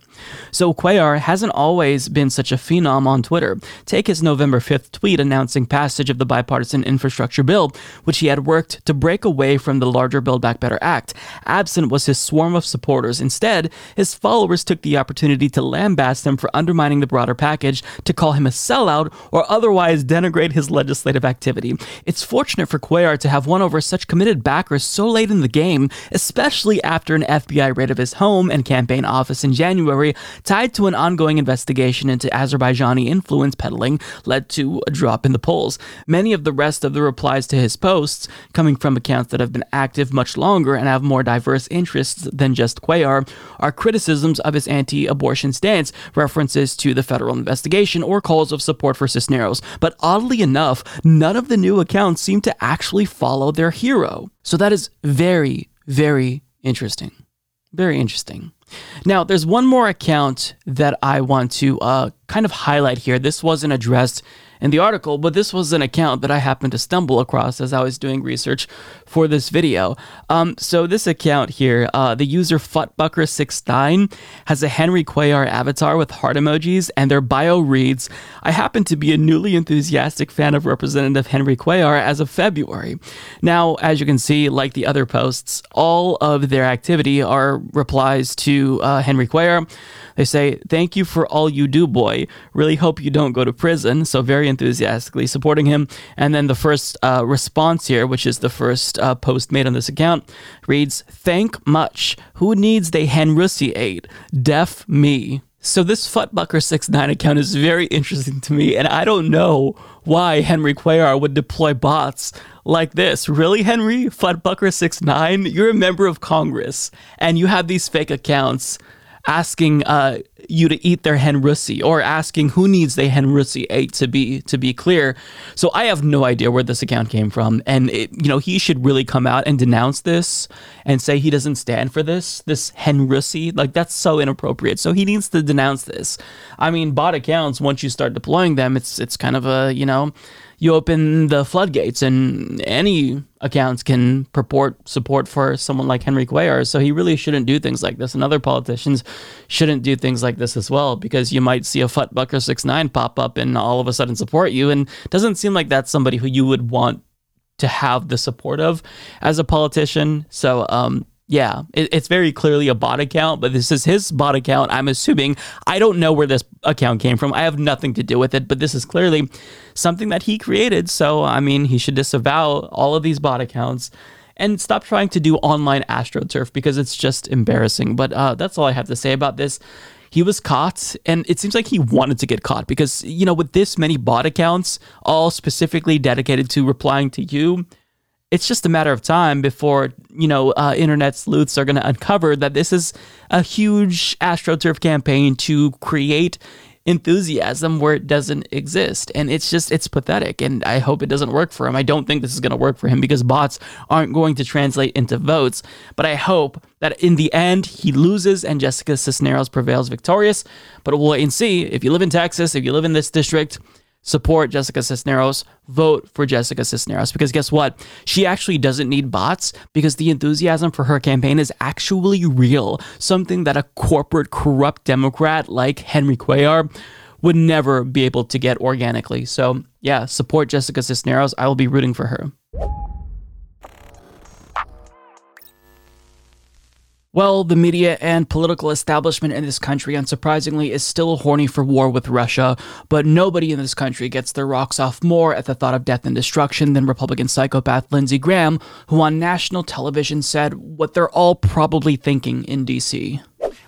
So Cuellar hasn't always been such a phenom on Twitter. Take his November 5th tweet announcing passage of the bipartisan infrastructure bill, which he had worked to break away from the larger Build Back Better Act. Absent was his swarm of supporters. Instead, his followers took the opportunity to lambast him for undermining the broader package, to call him a sellout, or otherwise denigrate his legislative activity. It's fortunate for Cuellar to have won over such committed backers so late in the game, especially after an FBI raid of his home and campaign office in January, tied to an ongoing investigation into Azerbaijani influence peddling, led to a drop in the polls. Many of the rest of the replies to his posts, coming from accounts that have been active much longer and have more diverse interests than just Cuellar, are criticisms of his anti abortion stance, references to the federal investigation, or calls of support for Cisneros. But oddly enough, none of the new accounts seem to actually follow their hero. So that is very, very interesting. Very interesting. Now, there's one more account that I want to uh, kind of highlight here. This wasn't addressed in the article, but this was an account that I happened to stumble across as I was doing research for this video. Um, so this account here, uh, the user Futbucker69 has a Henry Cuellar avatar with heart emojis, and their bio reads, "I happen to be a newly enthusiastic fan of Representative Henry Cuellar as of February." Now, as you can see, like the other posts, all of their activity are replies to uh, Henry Cuellar. They say, Thank you for all you do, boy. Really hope you don't go to prison. So, very enthusiastically supporting him. And then the first uh, response here, which is the first uh, post made on this account, reads, Thank much. Who needs the Henrussi aid? Deaf me. So this Futbucker69 account is very interesting to me, and I don't know why Henry Cuellar would deploy bots like this. Really, Henry? Futbucker69? You're a member of Congress, and you have these fake accounts asking uh, you to eat their hen russi or asking who needs the hen russi ate to be to be clear. So I have no idea where this account came from, and it, you know he should really come out and denounce this and say he doesn't stand for this this hen russi. Like that's so inappropriate. So he needs to denounce this. I mean, bot accounts once you start deploying them, it's it's kind of a you know you open the floodgates and any accounts can purport support for someone like Henry Cuellar. So he really shouldn't do things like this. And other politicians shouldn't do things like this as well, because you might see a Futbucker six nine pop up and all of a sudden support you. And doesn't seem like that's somebody who you would want to have the support of as a politician. So um, yeah, it, it's very clearly a bot account, but this is his bot account. I'm assuming. I don't know where this account came from. I have nothing to do with it, but this is clearly something that he created. So, I mean, he should disavow all of these bot accounts and stop trying to do online AstroTurf because it's just embarrassing. But uh, that's all I have to say about this. He was caught, and it seems like he wanted to get caught because, you know, with this many bot accounts, all specifically dedicated to replying to you, it's just a matter of time before you know uh, internet sleuths are going to uncover that this is a huge astroturf campaign to create enthusiasm where it doesn't exist. And it's just it's pathetic and i hope it doesn't work for him. I don't think this is going to work for him because bots aren't going to translate into votes. But i hope that in the end he loses and jessica cisneros prevails victorious. But we'll wait and see. If you live in texas if you live in this district support Jessica Cisneros, vote for Jessica Cisneros. Because guess what? She actually doesn't need bots because the enthusiasm for her campaign is actually real. Something that a corporate, corrupt Democrat like Henry Cuellar would never be able to get organically. So, yeah, support Jessica Cisneros. I will be rooting for her. Well, the media and political establishment in this country, unsurprisingly, is still horny for war with Russia, but nobody in this country gets their rocks off more at the thought of death and destruction than Republican psychopath Lindsey Graham, who on national television said what they're all probably thinking in D.C.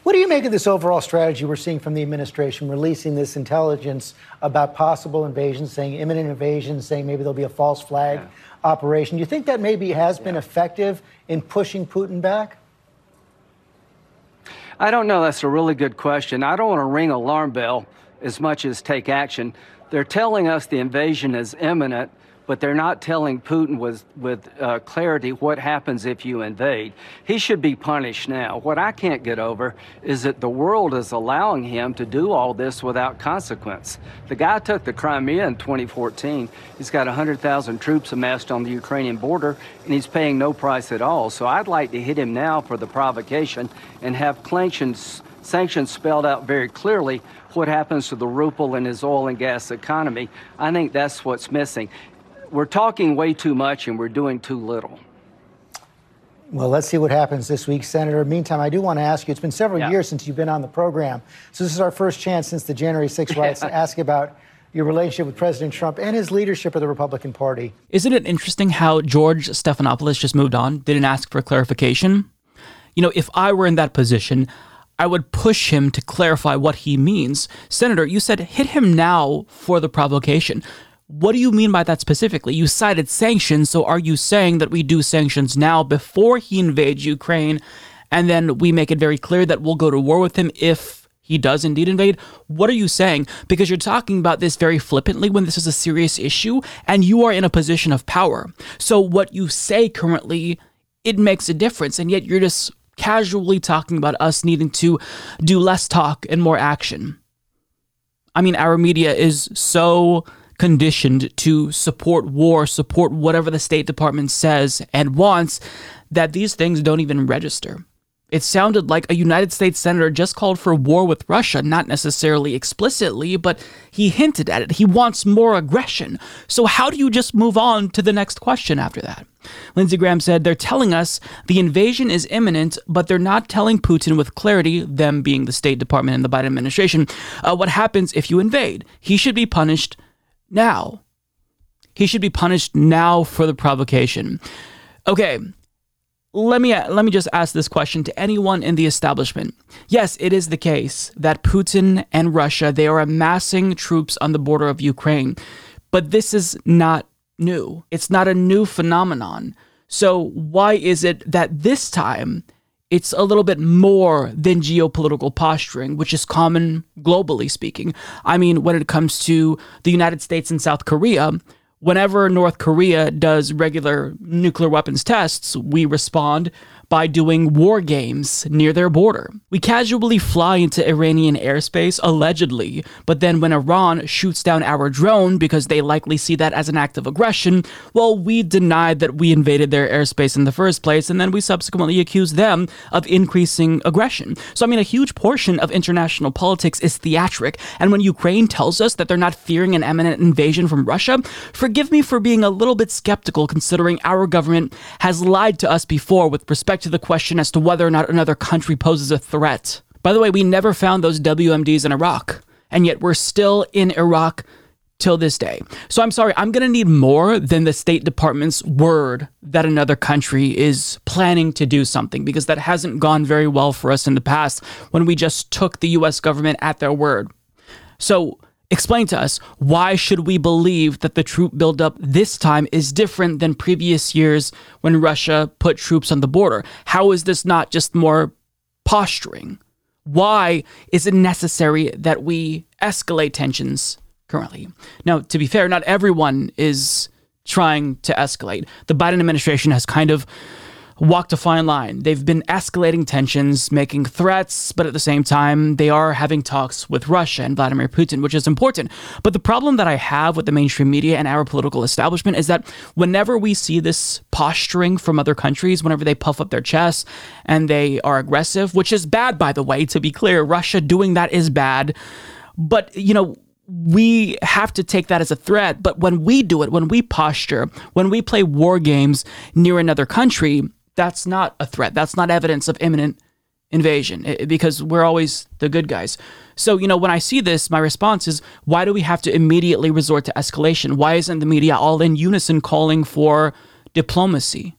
What do you make of this overall strategy we're seeing from the administration, releasing this intelligence about possible invasions, saying imminent invasion, saying maybe there'll be a false flag yeah. operation? Do you think that maybe has yeah. been effective in pushing Putin back? I don't know. That's a really good question. I don't want to ring alarm bell as much as take action. They're telling us the invasion is imminent but they're not telling Putin with, with uh, clarity what happens if you invade. He should be punished now. What I can't get over is that the world is allowing him to do all this without consequence. The guy took the Crimea in 2014. He's got 100,000 troops amassed on the Ukrainian border, and he's paying no price at all. So I'd like to hit him now for the provocation and have sanctions, sanctions spelled out very clearly what happens to the ruble and his oil and gas economy. I think that's what's missing we're talking way too much and we're doing too little. Well, let's see what happens this week, Senator. Meantime, I do want to ask you it's been several yeah. years since you've been on the program. So, this is our first chance since the January 6th riots to ask about your relationship with President Trump and his leadership of the Republican Party. Isn't it interesting how George Stephanopoulos just moved on, didn't ask for clarification? You know, if I were in that position, I would push him to clarify what he means. Senator, you said hit him now for the provocation. What do you mean by that specifically? You cited sanctions, so are you saying that we do sanctions now before he invades Ukraine and then we make it very clear that we'll go to war with him if he does indeed invade? What are you saying? Because you're talking about this very flippantly when this is a serious issue and you are in a position of power. So what you say currently, it makes a difference, and yet you're just casually talking about us needing to do less talk and more action. I mean, our media is so conditioned to support war, support whatever the State Department says and wants, that these things don't even register. It sounded like a United States senator just called for war with Russia, not necessarily explicitly, but he hinted at it. He wants more aggression. So, how do you just move on to the next question after that? Lindsey Graham said they're telling us the invasion is imminent, but they're not telling Putin with clarity, them being the State Department and the Biden administration, uh, what happens if you invade. He should be punished now. He should be punished now for the provocation. Okay, let me let me just ask this question to anyone in the establishment. Yes, it is the case that Putin and Russia they are amassing troops on the border of Ukraine, but this is not new. It's not a new phenomenon. So why is it that this time it's a little bit more than geopolitical posturing, which is common globally speaking? I mean, when it comes to the United States and South Korea, whenever North Korea does regular nuclear weapons tests, we respond by doing war games near their border. We casually fly into Iranian airspace, allegedly, but then when Iran shoots down our drone because they likely see that as an act of aggression, well, we denied that we invaded their airspace in the first place, and then we subsequently accuse them of increasing aggression. So, I mean, a huge portion of international politics is theatric, and when Ukraine tells us that they're not fearing an imminent invasion from Russia, forgive me for being a little bit skeptical considering our government has lied to us before with respect to the question as to whether or not another country poses a threat. By the way, we never found those WMDs in Iraq, and yet we're still in Iraq till this day. So I'm sorry, I'm going to need more than the State Department's word that another country is planning to do something because that hasn't gone very well for us in the past when we just took the US government at their word. So Explain to us why should we believe that the troop buildup this time is different than previous years when Russia put troops on the border? How is this not just more posturing? Why is it necessary that we escalate tensions currently? Now, to be fair, not everyone is trying to escalate. The Biden administration has kind of walked a fine line. They've been escalating tensions, making threats, but at the same time, they are having talks with Russia and Vladimir Putin, which is important. But the problem that I have with the mainstream media and our political establishment is that whenever we see this posturing from other countries, whenever they puff up their chests and they are aggressive, which is bad, by the way, to be clear, Russia doing that is bad. But, you know, we have to take that as a threat. But when we do it, when we posture, when we play war games near another country, that's not a threat. That's not evidence of imminent invasion eh, eh, because we're always the good guys. So, you know, when I see this, my response is why do we have to immediately resort to escalation? Why isn't the media all in unison calling for diplomacy,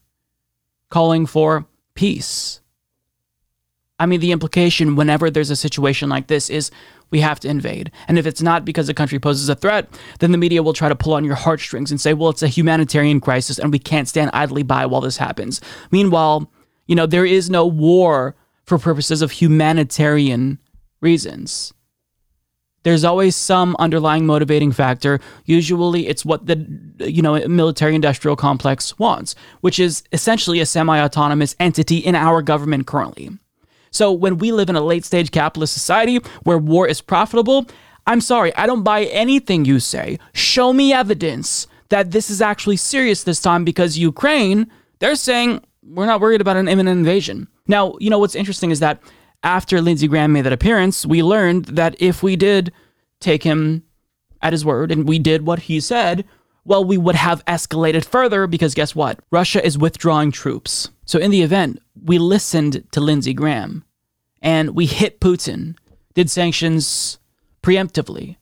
calling for peace? I mean, the implication whenever there's a situation like this is we have to invade. And if it's not because a country poses a threat, then the media will try to pull on your heartstrings and say, well, it's a humanitarian crisis and we can't stand idly by while this happens. Meanwhile, you know, there is no war for purposes of humanitarian reasons. There's always some underlying motivating factor. Usually it's what the you know military industrial complex wants, which is essentially a semi-autonomous entity in our government currently. So when we live in a late stage capitalist society where war is profitable, I'm sorry, I don't buy anything you say. Show me evidence that this is actually serious this time because Ukraine, they're saying we're not worried about an imminent invasion. Now, you know what's interesting is that after Lindsey Graham made that appearance, we learned that if we did take him at his word and we did what he said, well, we would have escalated further because guess what? Russia is withdrawing troops. So in the event, we listened to Lindsey Graham and we hit Putin, did sanctions preemptively,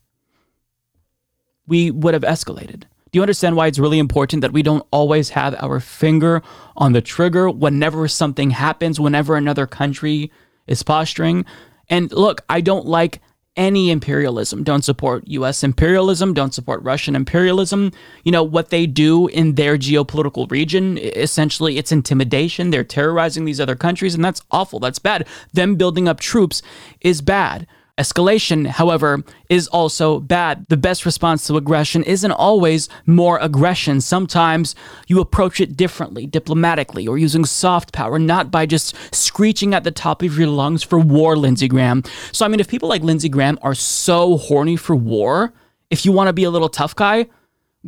we would have escalated. Do you understand why it's really important that we don't always have our finger on the trigger whenever something happens, whenever another country is posturing? And look, I don't like any imperialism. Don't support US imperialism, don't support Russian imperialism. You know, what they do in their geopolitical region, essentially, it's intimidation. They're terrorizing these other countries, and that's awful. That's bad. Them building up troops is bad. Escalation, however, is also bad. The best response to aggression isn't always more aggression. Sometimes you approach it differently, diplomatically, or using soft power, not by just screeching at the top of your lungs for war, Lindsey Graham. So, I mean, if people like Lindsey Graham are so horny for war, if you want to be a little tough guy,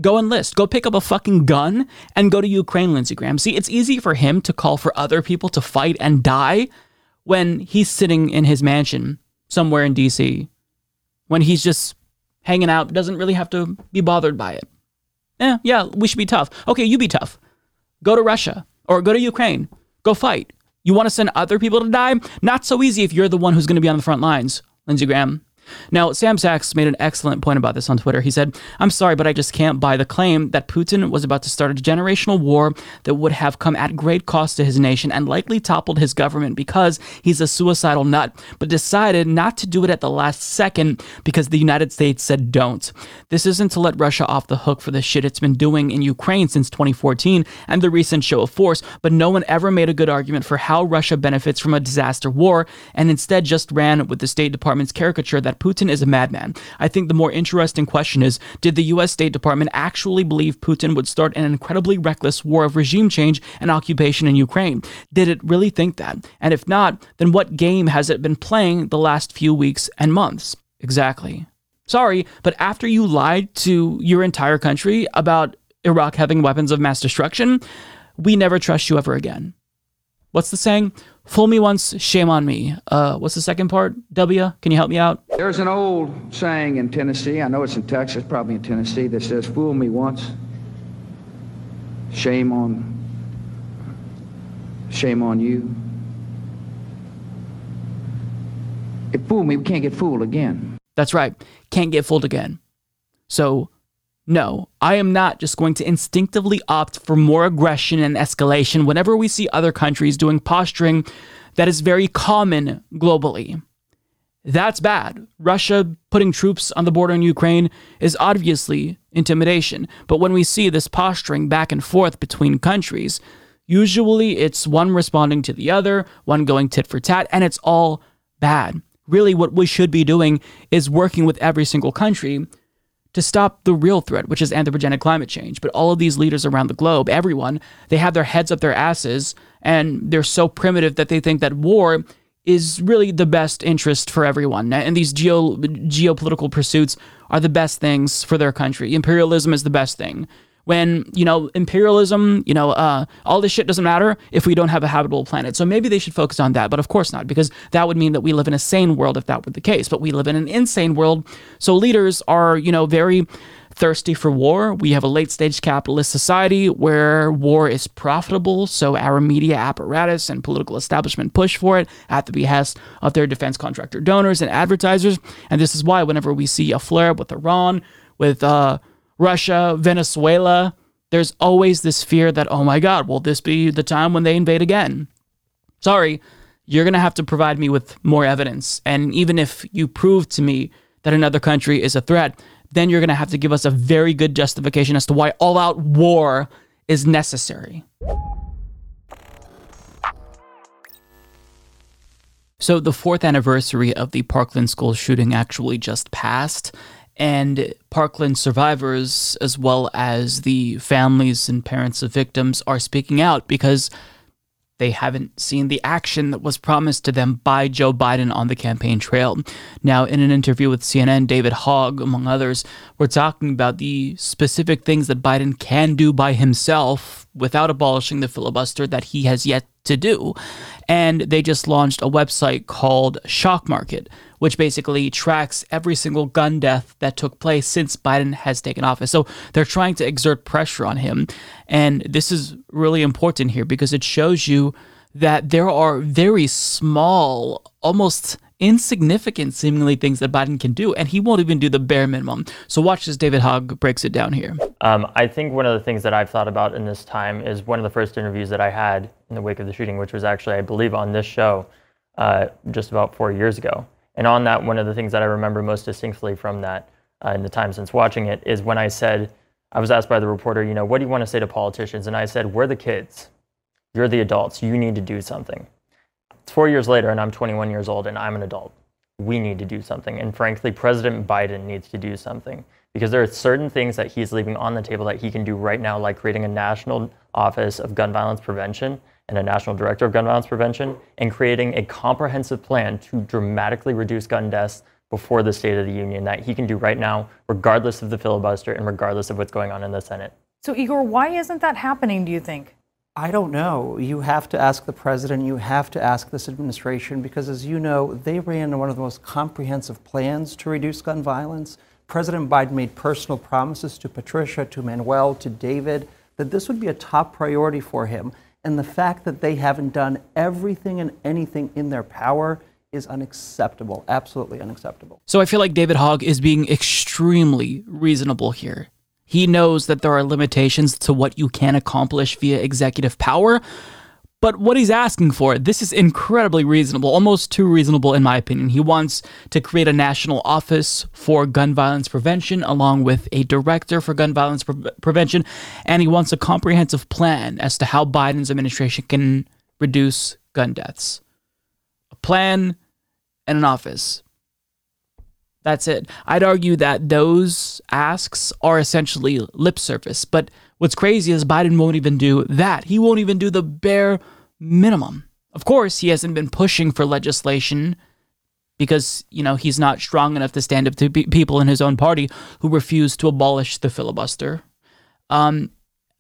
go enlist. Go pick up a fucking gun and go to Ukraine, Lindsey Graham. See, it's easy for him to call for other people to fight and die when he's sitting in his mansion somewhere in DC when he's just hanging out, doesn't really have to be bothered by it. Yeah, yeah, we should be tough. Okay, you be tough. Go to Russia or go to Ukraine. Go fight. You want to send other people to die? Not so easy if you're the one who's going to be on the front lines, Lindsey Graham. Now, Sam Sacks made an excellent point about this on Twitter. He said, I'm sorry, but I just can't buy the claim that Putin was about to start a generational war that would have come at great cost to his nation and likely toppled his government because he's a suicidal nut, but decided not to do it at the last second because the United States said don't. This isn't to let Russia off the hook for the shit it's been doing in Ukraine since 2014 and the recent show of force, but no one ever made a good argument for how Russia benefits from a disaster war and instead just ran with the State Department's caricature that Putin is a madman. I think the more interesting question is did the US State Department actually believe Putin would start an incredibly reckless war of regime change and occupation in Ukraine? Did it really think that? And if not, then what game has it been playing the last few weeks and months? Exactly. Sorry, but after you lied to your entire country about Iraq having weapons of mass destruction, we never trust you ever again. What's the saying? Fool me once, shame on me. Uh, what's the second part? W, can you help me out? There's an old saying in Tennessee, I know it's in Texas, probably in Tennessee, that says, Fool me once, shame on, shame on you. If fool me, we can't get fooled again. That's right, can't get fooled again. So no, I am not just going to instinctively opt for more aggression and escalation whenever we see other countries doing posturing that is very common globally. That's bad. Russia putting troops on the border in Ukraine is obviously intimidation. But when we see this posturing back and forth between countries, usually it's one responding to the other, one going tit for tat, and it's all bad. Really, what we should be doing is working with every single country to stop the real threat, which is anthropogenic climate change. But all of these leaders around the globe, everyone, they have their heads up their asses and they're so primitive that they think that war is really the best interest for everyone. And these geo- geopolitical pursuits are the best things for their country. Imperialism is the best thing when you know imperialism you know uh, all this shit doesn't matter if we don't have a habitable planet. So maybe they should focus on that but of course not because that would mean that we live in a sane world if that were the case. But we live in an insane world. So leaders are you know very thirsty for war. We have a late stage capitalist society where war is profitable so our media apparatus and political establishment push for it at the behest of their defense contractor donors and advertisers. And this is why whenever we see a flare up with iran with uh Russia, Venezuela, there's always this fear that, oh my God, will this be the time when they invade again? Sorry, you're going to have to provide me with more evidence. And even if you prove to me that another country is a threat, then you're going to have to give us a very good justification as to why all out war is necessary. So, the fourth anniversary of the Parkland school shooting actually just passed, and Parkland survivors, as well as the families and parents of victims, are speaking out because they haven't seen the action that was promised to them by Joe Biden on the campaign trail. Now, in an interview with CNN, David Hogg, among others, were talking about the specific things that Biden can do by himself without abolishing the filibuster that he has yet to do. And they just launched a website called Shock Market, which basically tracks every single gun death that took place since Biden has taken office. So they're trying to exert pressure on him. And this is really important here because it shows you that there are very small, almost insignificant seemingly things that Biden can do, and he won't even do the bare minimum. So watch as David Hogg breaks it down here. Um, I think one of the things that I've thought about in this time is one of the first interviews that I had in the wake of the shooting, which was actually, I believe, on this show uh, just about four years ago. And on that, one of the things that I remember most distinctly from that uh, in the time since watching it is when I said, I was asked by the reporter, you know, what do you want to say to politicians? And I said, we're the kids. You're the adults. You need to do something. It's four years later, and I'm 21 years old, and I'm an adult. we need to do something. And frankly, President Biden needs to do something because there are certain things that he's leaving on the table that he can do right now, like creating a national office of gun violence prevention and a national director of gun violence prevention, and creating a comprehensive plan to dramatically reduce gun deaths before the State of the Union that he can do right now, regardless of the filibuster and regardless of what's going on in the Senate. So, Igor, why isn't that happening, do you think? I don't know. You have to ask the president, you have to ask this administration, because as you know, they ran one of the most comprehensive plans to reduce gun violence. President Biden made personal promises to Patricia, to Manuel, to David, that this would be a top priority for him. And the fact that they haven't done everything and anything in their power is unacceptable, absolutely unacceptable. So I feel like David Hogg is being extremely reasonable here. He knows that there are limitations to what you can accomplish via executive power. But what he's asking for, this is incredibly reasonable, almost too reasonable in my opinion. He wants to create a national office for gun violence prevention, along with a director for gun violence pre- prevention, and he wants a comprehensive plan as to how Biden's administration can reduce gun deaths. A plan and an office. That's it. I'd argue that those asks are essentially lip service. But what's crazy is Biden won't even do that. He won't even do the bare minimum. Of course, he hasn't been pushing for legislation because, you know, he's not strong enough to stand up to people in his own party who refuse to abolish the filibuster. Um,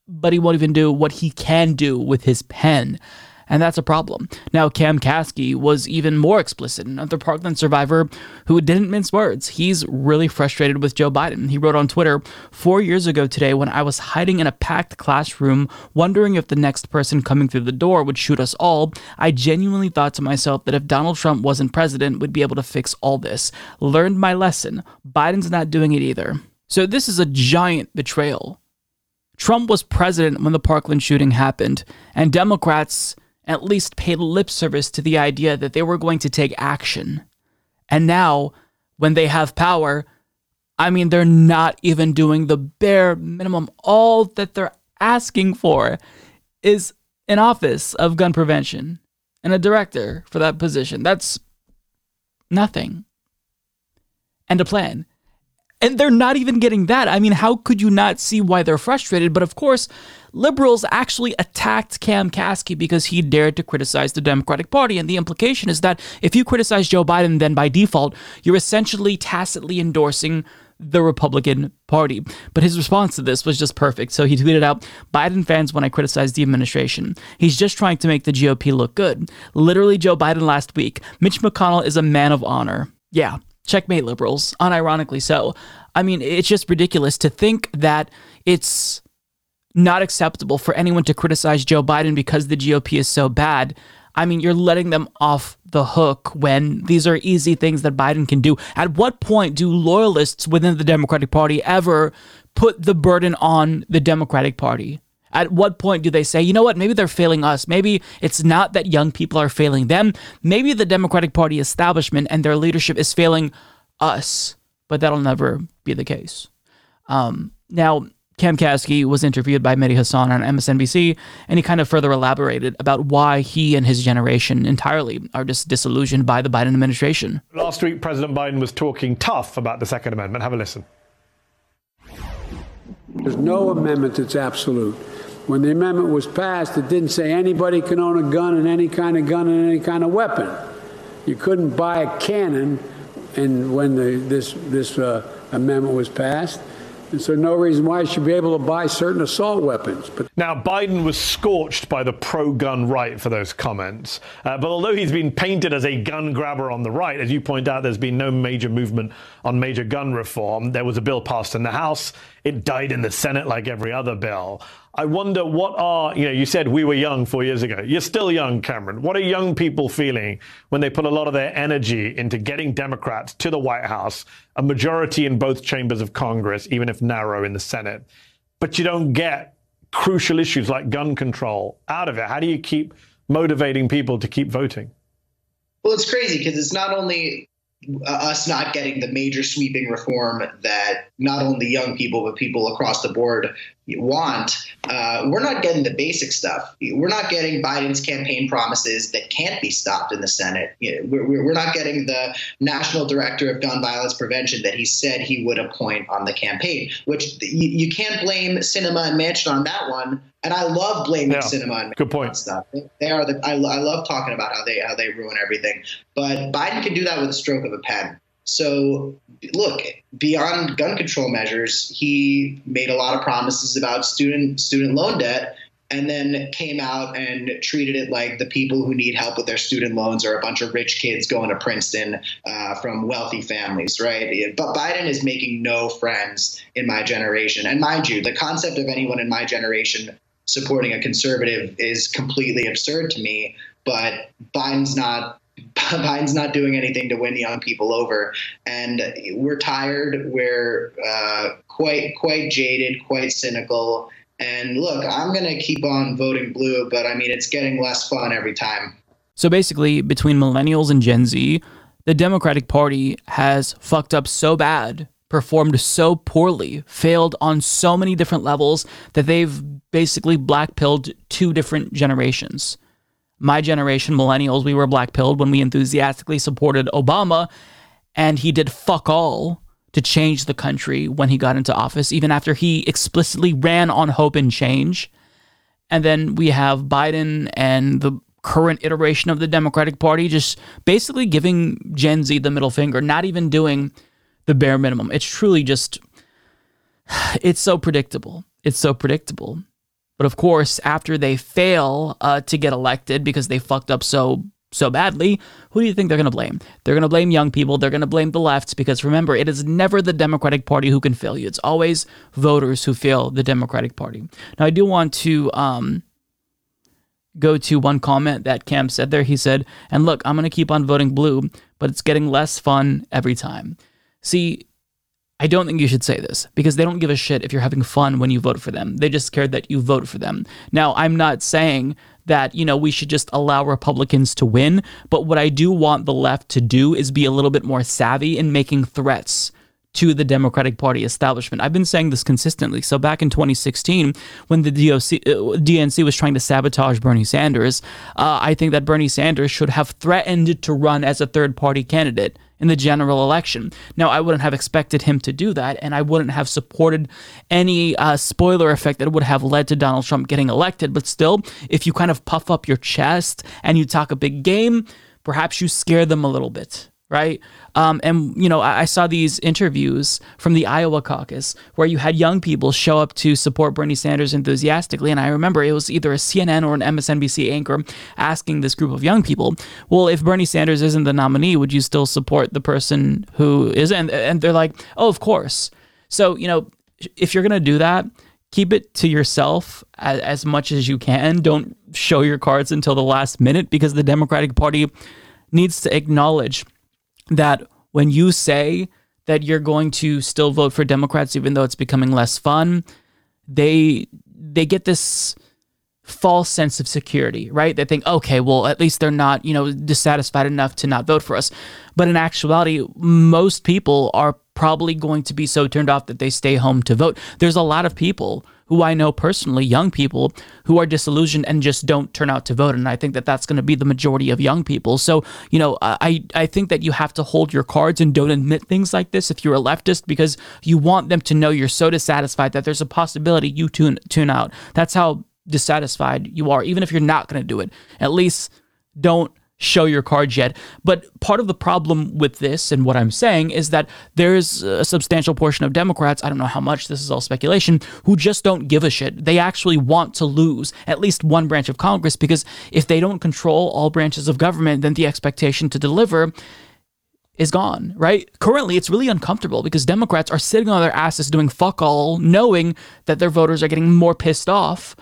but he won't even do what he can do with his pen and that's a problem. Now, Cam Caskey was even more explicit, another Parkland survivor who didn't mince words. He's really frustrated with Joe Biden. He wrote on Twitter, Four years ago today, when I was hiding in a packed classroom, wondering if the next person coming through the door would shoot us all, I genuinely thought to myself that if Donald Trump wasn't president, we'd be able to fix all this. Learned my lesson. Biden's not doing it either. So, this is a giant betrayal. Trump was president when the Parkland shooting happened, and Democrats at least paid lip service to the idea that they were going to take action. And now, when they have power, I mean, they're not even doing the bare minimum. All that they're asking for is an office of gun prevention and a director for that position. That's nothing. And a plan. And they're not even getting that. I mean, how could you not see why they're frustrated? But of course, liberals actually attacked Cam Kasky because he dared to criticize the Democratic Party. And the implication is that if you criticize Joe Biden, then by default, you're essentially tacitly endorsing the Republican Party. But his response to this was just perfect. So he tweeted out Biden fans when I criticize the administration. He's just trying to make the GOP look good. Literally, Joe Biden last week. Mitch McConnell is a man of honor. Yeah, Checkmate liberals, unironically so. I mean, it's just ridiculous to think that it's not acceptable for anyone to criticize Joe Biden because the GOP is so bad. I mean, you're letting them off the hook when these are easy things that Biden can do. At what point do loyalists within the Democratic Party ever put the burden on the Democratic Party? At what point do they say, you know what, maybe they're failing us? Maybe it's not that young people are failing them. Maybe the Democratic Party establishment and their leadership is failing us. But that'll never be the case. Um, now, Cam Kasky was interviewed by Mehdi Hasan on MSNBC, and he kind of further elaborated about why he and his generation entirely are just disillusioned by the Biden administration. Last week, President Biden was talking tough about the Second Amendment. Have a listen. There's no amendment that's absolute. When the amendment was passed, it didn't say anybody can own a gun and any kind of gun and any kind of weapon. You couldn't buy a cannon, and when the, this this uh, amendment was passed, and so no reason why you should be able to buy certain assault weapons. But now Biden was scorched by the pro-gun right for those comments. Uh, but although he's been painted as a gun grabber on the right, as you point out, there's been no major movement on major gun reform. There was a bill passed in the House. It died in the Senate like every other bill. I wonder what are, you know, you said we were young four years ago. You're still young, Cameron. What are young people feeling when they put a lot of their energy into getting Democrats to the White House, a majority in both chambers of Congress, even if narrow in the Senate, but you don't get crucial issues like gun control out of it? How do you keep motivating people to keep voting? Well, it's crazy because it's not only uh, us not getting the major sweeping reform that not only young people but people across the board want. Uh, we're not getting the basic stuff. We're not getting Biden's campaign promises that can't be stopped in the Senate. We're, we're not getting the national director of gun violence prevention that he said he would appoint on the campaign. Which you, you can't blame Sinema and Manchin on that one. And I love blaming Yeah, Sinema and good point. stuff. They are the I, I love talking about how they how they ruin everything. But Biden can do that with a stroke of a pen. So look, beyond gun control measures, he made a lot of promises about student student loan debt and then came out and treated it like the people who need help with their student loans are a bunch of rich kids going to Princeton uh, from wealthy families, right? But Biden is making no friends in my generation. And mind you, the concept of anyone in my generation supporting a conservative is completely absurd to me. But Biden's not Biden's not doing anything to win young people over, and we're tired. We're uh, quite quite jaded, quite cynical. And look, I'm gonna keep on voting blue, but I mean it's getting less fun every time. So basically, between millennials and Gen Z, the Democratic Party has fucked up so bad, performed so poorly, failed on so many different levels that they've basically blackpilled two different generations. My generation, millennials, we were black pilled when we enthusiastically supported Obama, and he did fuck all to change the country when he got into office, even after he explicitly ran on hope and change. And then we have Biden and the current iteration of the Democratic Party just basically giving Gen Z the middle finger, not even doing the bare minimum. It's truly just, it's so predictable. It's so predictable. But of course, after they fail uh, to get elected because they fucked up so so badly, who do you think they're going to blame? They're going to blame young people. They're going to blame the left because remember, it is never the Democratic Party who can fail you. It's always voters who fail the Democratic Party. Now, I do want to um, go to one comment that Cam said there. He said, "And look, I'm going to keep on voting blue, but it's getting less fun every time." See, I don't think you should say this because they don't give a shit if you're having fun when you vote for them. They just care that you vote for them. Now, I'm not saying that, you know, we should just allow Republicans to win, but what I do want the left to do is be a little bit more savvy in making threats to the Democratic Party establishment. I've been saying this consistently. So back in 2016, when the DOC, uh, DNC was trying to sabotage Bernie Sanders, uh, I think that Bernie Sanders should have threatened to run as a third party candidate in the general election. Now, I wouldn't have expected him to do that, and I wouldn't have supported any uh, spoiler effect that would have led to Donald Trump getting elected. But still, if you kind of puff up your chest and you talk a big game, perhaps you scare them a little bit right? Um, and you know, I, I, saw these interviews from the Iowa caucus where you had young people show up to support Bernie Sanders enthusiastically, and I remember it was either a CNN or an MSNBC anchor asking this group of young people, "Well, if Bernie Sanders isn't the nominee, would you still support the person who isn't?" And they're like, "Oh, of course." So you know, if you're gonna do that. Keep it to yourself as, as much as you can. Don't show your cards until the last minute because the Democratic Party needs to acknowledge that when you say that you're going to still vote for Democrats even though it's becoming less fun, they they get this false sense of security, right? They think, okay, well, at least they're not, you know, dissatisfied enough to not vote for us. But in actuality, most people are probably going to be so turned off that they stay home to vote. There's a lot of people who I know personally, young people who are disillusioned and just don't turn out to vote. And I think that that's going to be the majority of young people. So, you know, I, I think that you have to hold your cards and don't admit things like this if you're a leftist because you want them to know you're so dissatisfied that there's a possibility you tune, tune out. That's how dissatisfied you are, even if you're not going to do it. At least don't show your cards yet. But part of the problem with this and what I'm saying is that there's a substantial portion of Democrats, I don't know how much, this is all speculation, who just don't give a shit. They actually want to lose at least one branch of Congress because if they don't control all branches of government, then the expectation to deliver is gone, right? Currently, it's really uncomfortable because Democrats are sitting on their asses doing fuck all, knowing that their voters are getting more pissed off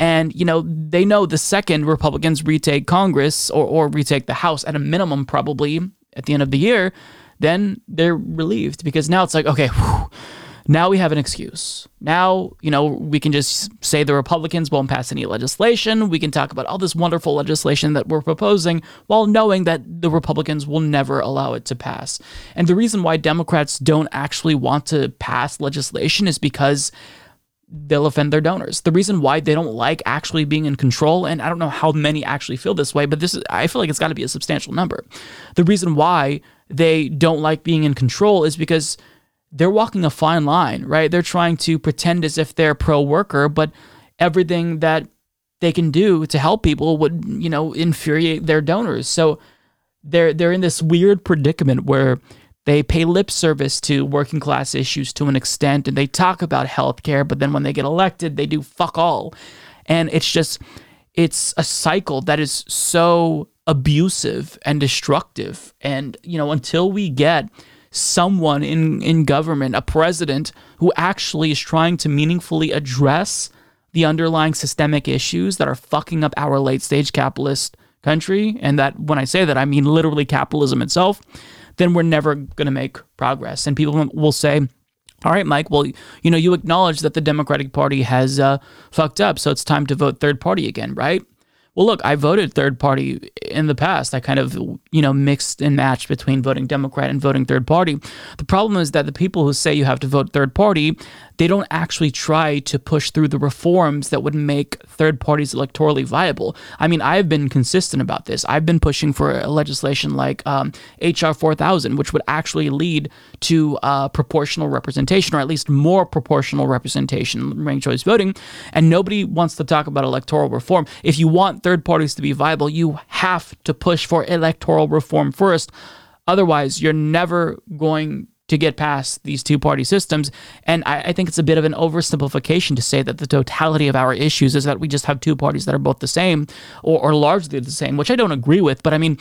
and, you know, they know the second Republicans retake Congress or, or retake the House at a minimum, probably at the end of the year, then they're relieved because now it's like, okay, whew, now we have an excuse. Now, you know, we can just say the Republicans won't pass any legislation. We can talk about all this wonderful legislation that we're proposing while knowing that the Republicans will never allow it to pass. And the reason why Democrats don't actually want to pass legislation is because they'll offend their donors. The reason why they don't like actually being in control, and I don't know how many actually feel this way, but this is, I feel like it's got to be a substantial number. The reason why they don't like being in control is because they're walking a fine line, right? They're trying to pretend as if they're pro worker, but everything that they can do to help people would, you know, infuriate their donors. So they're they're in this weird predicament where they pay lip service to working class issues to an extent and they talk about healthcare, but then when they get elected, they do fuck all. And it's just it's a cycle that is so abusive and destructive. And, you know, until we get someone in, in government, a president, who actually is trying to meaningfully address the underlying systemic issues that are fucking up our late stage capitalist country, and that when I say that, I mean literally capitalism itself, then we're never going to make progress. And people will say, all right, Mike, well, you know, you acknowledge that the Democratic Party has uh, fucked up, so it's time to vote third party again, right? Well, look, I voted third party in the past. I kind of, you know, mixed and matched between voting Democrat and voting third party. The problem is that the people who say you have to vote third party they don't actually try to push through the reforms that would make third parties electorally viable. I mean, I've been consistent about this. I've been pushing for legislation like um, HR 4000, which would actually lead to uh, proportional representation, or at least more proportional representation, ranked choice voting. And nobody wants to talk about electoral reform. If you want third parties to be viable, you have to push for electoral reform first. Otherwise, you're never going to get past these two party systems. And I, I, think it's a bit of an oversimplification to say that the totality of our issues is that we just have two parties that are both the same or, or largely the same, which I don't agree with. But I mean,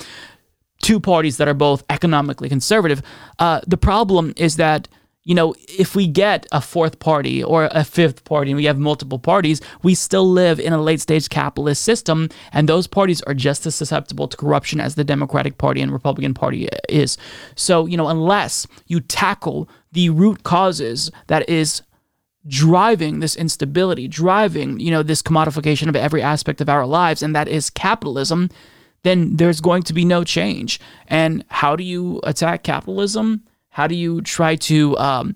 two parties that are both economically conservative. Uh, the problem is that you know, if we get a fourth party or a fifth party and we have multiple parties, we still live in a late stage capitalist system, and those parties are just as susceptible to corruption as the Democratic Party and Republican Party is. So, you know, unless you tackle the root causes that is driving this instability, driving, you know, this commodification of every aspect of our lives, and that is capitalism, then there's going to be no change. And how do you attack capitalism? How do you try to um,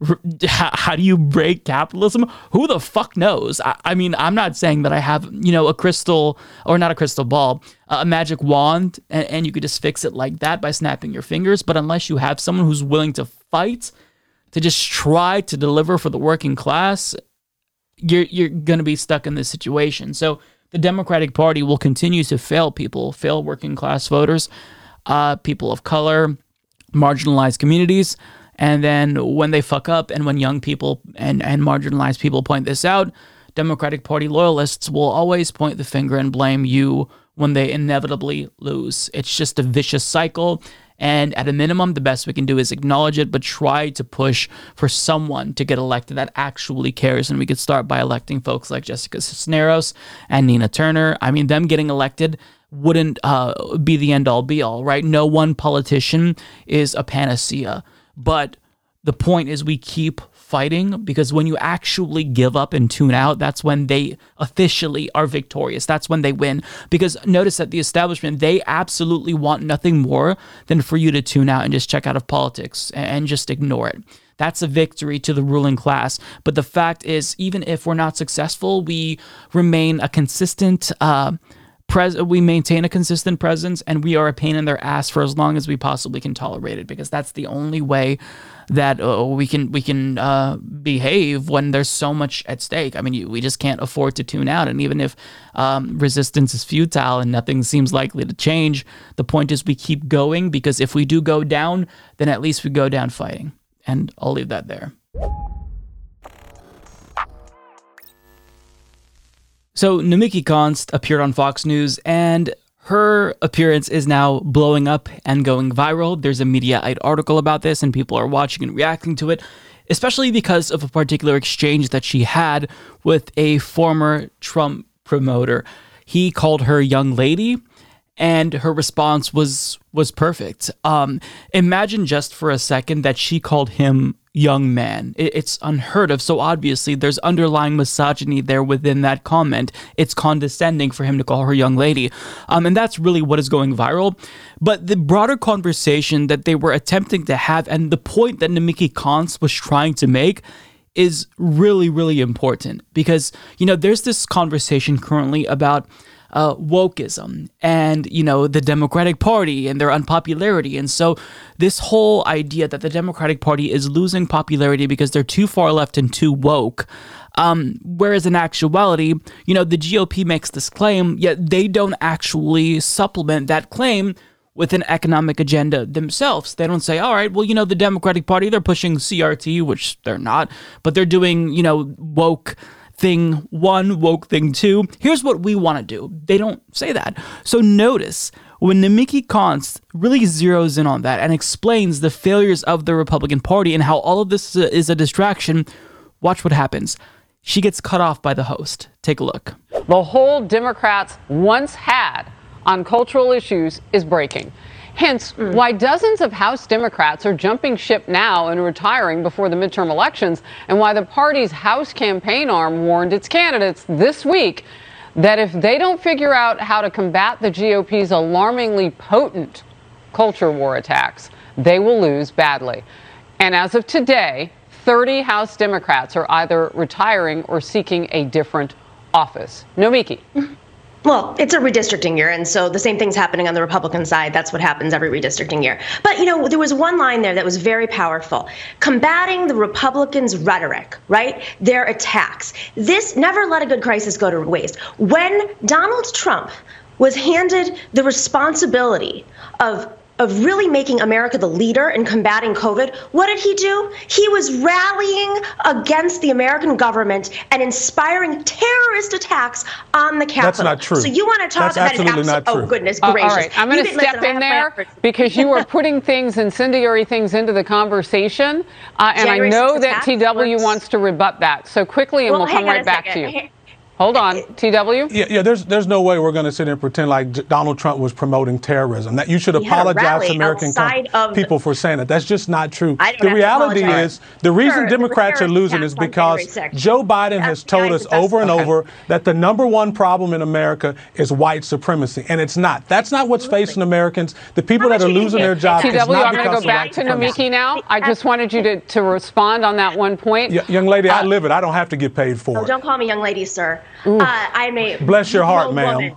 how do you break capitalism? Who the fuck knows? I, I, mean, I'm not saying that I have, you know, a crystal or not a crystal ball, a magic wand, and, and, you could just fix it like that by snapping your fingers. But unless you have someone who's willing to fight, to just try to deliver for the working class, you're you're gonna be stuck in this situation. So the Democratic Party will continue to fail people, fail working class voters, uh, people of color marginalized communities. And then when they fuck up and when young people and, and marginalized people point this out, Democratic Party loyalists will always point the finger and blame you when they inevitably lose. It's just a vicious cycle. And at a minimum, the best we can do is acknowledge it, but try to push for someone to get elected that actually cares. And we could start by electing folks like Jessica Cisneros and Nina Turner. I mean, them getting elected wouldn't uh, be the end all be all, right? No one politician is a panacea. But the point is, we keep fighting because when you actually give up and tune out, that's when they officially are victorious. That's when they win. Because notice that the establishment, they absolutely want nothing more than for you to tune out and just check out of politics and just ignore it. That's a victory to the ruling class. But the fact is, even if we're not successful, we remain a consistent. Uh, pres- we maintain a consistent presence and we are a pain in their ass for as long as we possibly can tolerate it because that's the only way that uh, we can we can uh, behave when there's so much at stake. I mean, you, we just can't afford to tune out. And even if um, resistance is futile and nothing seems likely to change, the point is we keep going because if we do go down, then at least we go down fighting. And I'll leave that there. So Nomiki Konst appeared on Fox News and her appearance is now blowing up and going viral. There's a Mediaite article about this and people are watching and reacting to it, especially because of a particular exchange that she had with a former Trump promoter. He called her young lady and her response was was perfect. Um, imagine just for a second that she called him young man. It's unheard of. So obviously, there's underlying misogyny there within that comment. It's condescending for him to call her young lady. Um, and that's really what is going viral. But the broader conversation that they were attempting to have and the point that Nomiki Konst was trying to make is really, really important because, you know, there's this conversation currently about uh, wokeism and you know the Democratic Party and their unpopularity, and so this whole idea that the Democratic Party is losing popularity because they're too far left and too woke. Um, whereas in actuality, you know, the GOP makes this claim, yet they don't actually supplement that claim with an economic agenda themselves. They don't say, all right, well, you know, the Democratic Party, they're pushing CRT, which they're not, but they're doing, you know, woke thing one, woke thing two. Here's what we want to do. They don't say that. So notice when Nomiki Konst really zeroes in on that and explains the failures of the Republican Party and how all of this is a distraction, watch what happens. She gets cut off by the host. Take a look. The hold Democrats once had on cultural issues is breaking. Hence, mm. why dozens of House Democrats are jumping ship now and retiring before the midterm elections, and why the party's House campaign arm warned its candidates this week that if they don't figure out how to combat the GOP's alarmingly potent culture war attacks, they will lose badly. And as of today, 30 House Democrats are either retiring or seeking a different office. Nomiki. Well, it's a redistricting year, and so the same thing's happening on the Republican side. That's what happens every redistricting year. But, you know, there was one line there that was very powerful combating the Republicans' rhetoric, right? Their attacks. This never let a good crisis go to waste. When Donald Trump was handed the responsibility of of really making America the leader in combating COVID, what did he do? He was rallying against the American government and inspiring terrorist attacks on the Capitol. That's not true. So you want to talk That's about absolutely an not true. Oh, goodness Uh, gracious. all right, I'm going to step in there because you are putting things, incendiary things, into the conversation. Uh, and January I know that TW works. wants to rebut that. So quickly, and Well, we'll come right back second. to you. Hey- Hold on, TW. Yeah, yeah. There's there's no way we're going to sit here and pretend like J- Donald Trump was promoting terrorism. That you should He apologize to American outside of- people for saying that. That's just not true. I don't the reality is the reason Sure, there were Democrats are losing is because Joe Biden has told us over and over that the number one problem in America is white supremacy, and it's not. That's not what's facing Americans. The people that are losing their jobs is TW, not I'm going to go back to supremacy. Nomiki now. I just wanted you to, to respond on that one point. Y- young lady, I uh, live it. I don't have to get paid for Oh, it. don't call me young lady, sir. Uh, I'm a Bless your heart, ma'am. woman.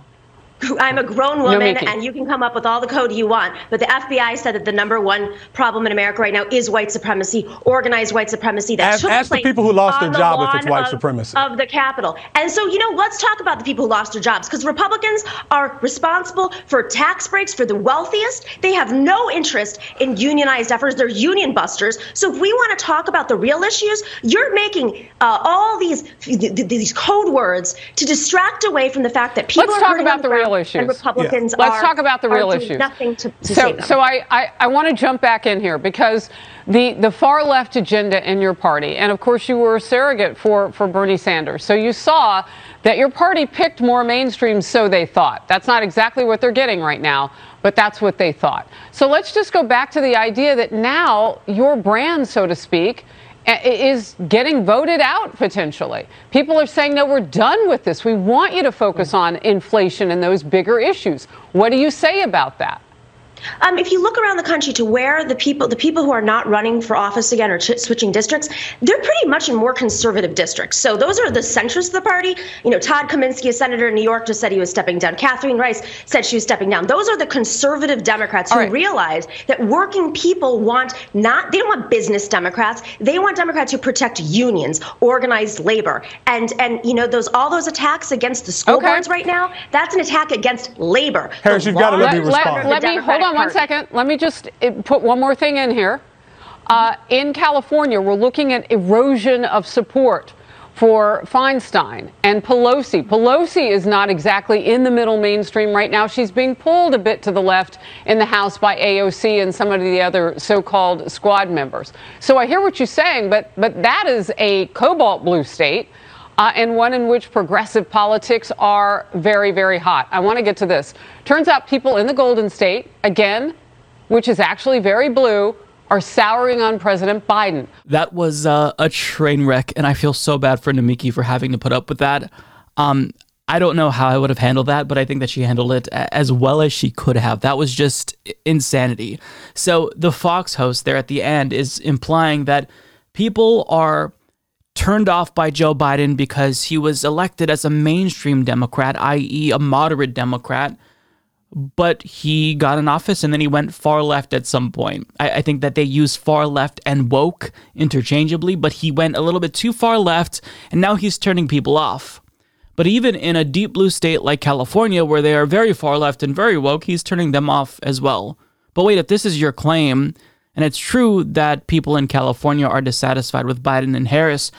I'm a grown woman, Mickey. and you can come up with all the code you want. But the FBI said that the number one problem in America right now is white supremacy, organized white supremacy. That Ask- took ask the people who lost their the job if it's white of- supremacy. of the Capitol. And so, you know, let's talk about the people who lost their jobs because Republicans are responsible for tax breaks for the wealthiest. They have no interest in unionized efforts. They're union busters. So if we want to talk about the real issues, you're making uh, all these th- th- these code words to distract away from the fact that people Let's are talk about on the ground real And issues. Republicans Let's are, talk about the real doing issues. Nothing to, to so, so I, I, I want to jump back in here because the, the far left agenda in your party, and of course you were a surrogate for, for Bernie Sanders. So you saw that your party picked more mainstream, so they thought. That's not exactly what they're getting right now, but that's what they thought. So let's just go back to the idea that now your brand, so to speak, a- is getting voted out potentially. People are saying, no, we're done with this. We want you to focus hmm. on inflation and those bigger issues. What do you say about that? Um, if you look around the country to where the people, the people who are not running for office again or ch- switching districts, they're pretty much in more conservative districts. So those are the centrists of the party. You know, Todd Kaminsky, a senator in New York, just said he was stepping down. Catherine Rice said she was stepping down. Those are the conservative Democrats who realize that working people want not, they don't want business Democrats. They want Democrats who protect unions, organized labor, and and you know those all those attacks against the school Okay. boards right now. That's an attack against labor. Harris, The you've gotta let me respond. of Let me hold Democratic on one second. Let me just uh, put one more thing in here. Uh, in California, we're looking at erosion of support for Feinstein and Pelosi. Pelosi is not exactly in the middle mainstream right now. She's being pulled a bit to the left in the House by AOC and some of the other so-called squad members. So I hear what you're saying, but but that is a cobalt blue state. Uh, and one in which progressive politics are very, very hot. I want to get to this. Turns out people in the Golden State, again, which is actually very blue, are souring on President Biden. That was uh, a train wreck, and I feel so bad for Nomiki for having to put up with that. Um, I don't know how I would have handled that, but I think that she handled it as well as she could have. That was just insanity. So the Fox host there at the end is implying that people are turned off by Joe Biden because he was elected as a mainstream Democrat, i.e., a moderate Democrat, but he got in office and then he went far left at some point. I, I, think that they use far left and woke interchangeably, but he went a little bit too far left and now he's turning people off. But even in a deep blue state like California, where they are very far left and very woke, he's turning them off as well. But wait, if this is your claim, and it's true that people in California are dissatisfied with Biden and Harris,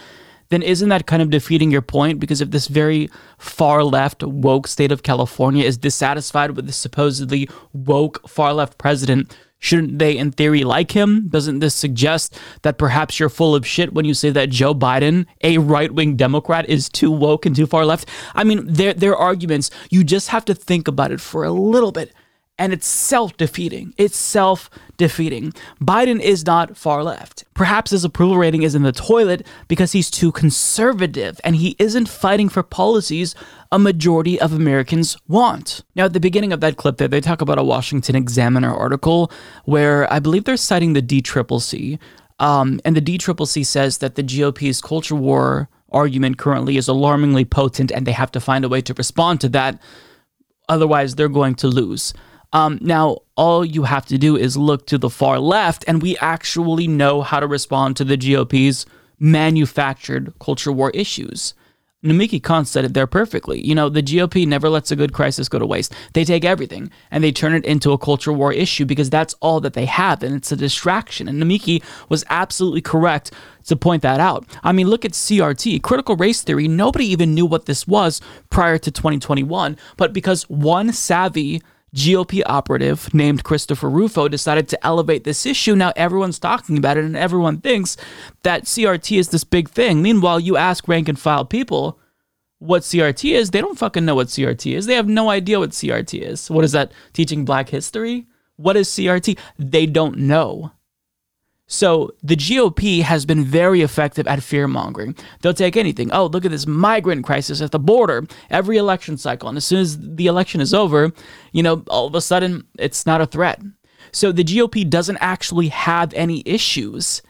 then isn't that kind of defeating your point? Because if this very far left woke state of California is dissatisfied with the supposedly woke far left president, shouldn't they, in theory, like him? Doesn't this suggest that perhaps you're full of shit when you say that Joe Biden, a right wing Democrat, is too woke and too far left? I mean, their, their arguments, you just have to think about it for a little bit and it's self defeating. It's self defeating. Biden is not far left. Perhaps his approval rating is in the toilet because he's too conservative and he isn't fighting for policies a majority of Americans want. Now, at the beginning of that clip there, they talk about a Washington Examiner article where I believe they're citing the DCCC. Um, and the DCCC says that the GOP's culture war argument currently is alarmingly potent and they have to find a way to respond to that. Otherwise, they're going to lose. Um, now, all you have to do is look to the far left, and we actually know how to respond to the GOP's manufactured culture war issues. Nomiki Konst said it there perfectly. You know, the GOP never lets a good crisis go to waste. They take everything and they turn it into a culture war issue because that's all that they have and it's a distraction. And Nomiki was absolutely correct to point that out. I mean, look at CRT, critical race theory. Nobody even knew what this was prior to 2021, but because one savvy GOP operative named Christopher Rufo decided to elevate this issue. Now everyone's talking about it and everyone thinks that CRT is this big thing. Meanwhile, you ask rank and file people what CRT is, they don't fucking know what CRT is. They have no idea what CRT is. What is that? Teaching black history? What is CRT? They don't know. So the GOP has been very effective at fear mongering. They'll take anything. Oh, look at this migrant crisis at the border every election cycle. And as soon as the election is over, you know, all of a sudden it's not a threat. So the GOP doesn't actually have any issues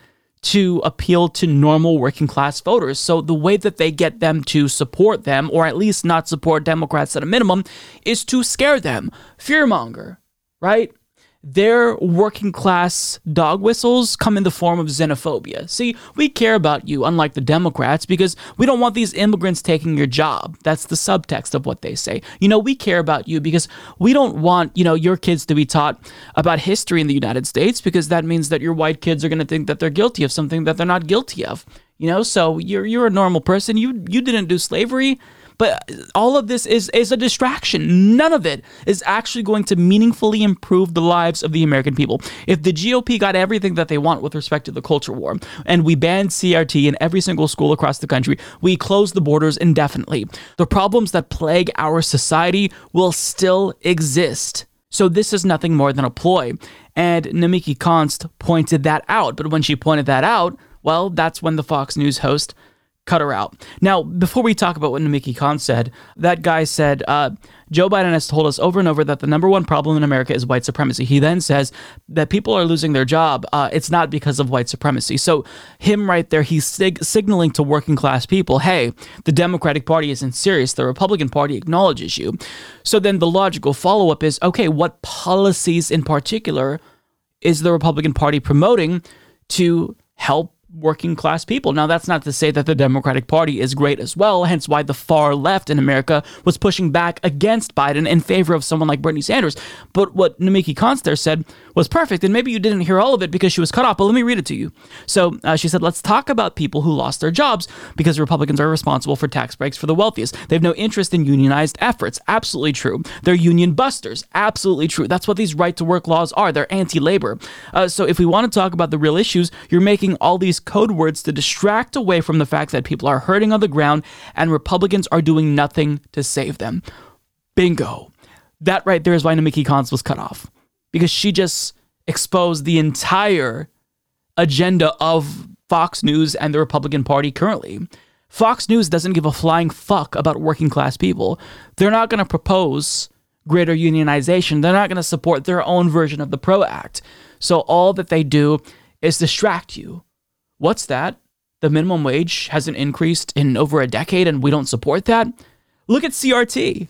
to appeal to normal working class voters. So the way that they get them to support them, or at least not support Democrats at a minimum, is to scare them, fearmonger, right? Their working class dog whistles come in the form of xenophobia. See, we care about you, unlike the Democrats, because we don't want these immigrants taking your job. That's the subtext of what they say. You know, we care about you because we don't want, you know, your kids to be taught about history in the United States because that means that your white kids are going to think that they're guilty of something that they're not guilty of. You know, so you're you're a normal person. You you didn't do slavery. But all of this is, is a distraction. None of it is actually going to meaningfully improve the lives of the American people. If the GOP got everything that they want with respect to the culture war, and we banned CRT in every single school across the country, we close the borders indefinitely, the problems that plague our society will still exist. So this is nothing more than a ploy. And Nomiki Konst pointed that out. But when she pointed that out, well, that's when the Fox News host cut her out. Now, before we talk about what Nomiki Konst said, that guy said, uh, Joe Biden has told us over and over that the number one problem in America is white supremacy. He then says that people are losing their job. Uh, it's not because of white supremacy. So, him right there, he's sig- signaling to working class people hey, the Democratic Party isn't serious. The Republican Party acknowledges you. So, then the logical follow up is okay, what policies in particular is the Republican Party promoting to help working class people. Now, that's not to say that the Democratic Party is great as well, hence why the far left in America was pushing back against Biden in favor of someone like Bernie Sanders. But what Nomiki Conster said was perfect, and maybe you didn't hear all of it because she was cut off, but let me read it to you. So uh, she said, Let's talk about people who lost their jobs because Republicans are responsible for tax breaks for the wealthiest. They have no interest in unionized efforts. Absolutely true. They're union busters. Absolutely true. That's what these right to work laws are. They're anti labor. Uh, so if we want to talk about the real issues, you're making all these code words to distract away from the fact that people are hurting on the ground and Republicans are doing nothing to save them. Bingo. That right there is why Nomiki Konst was cut off because she just exposed the entire agenda of Fox News and the Republican Party currently. Fox News doesn't give a flying fuck about working class people. They're not going to propose greater unionization. They're not going to support their own version of the PRO Act. So all that they do is distract you. What's that? The minimum wage hasn't increased in over a decade and we don't support that? Look at CRT.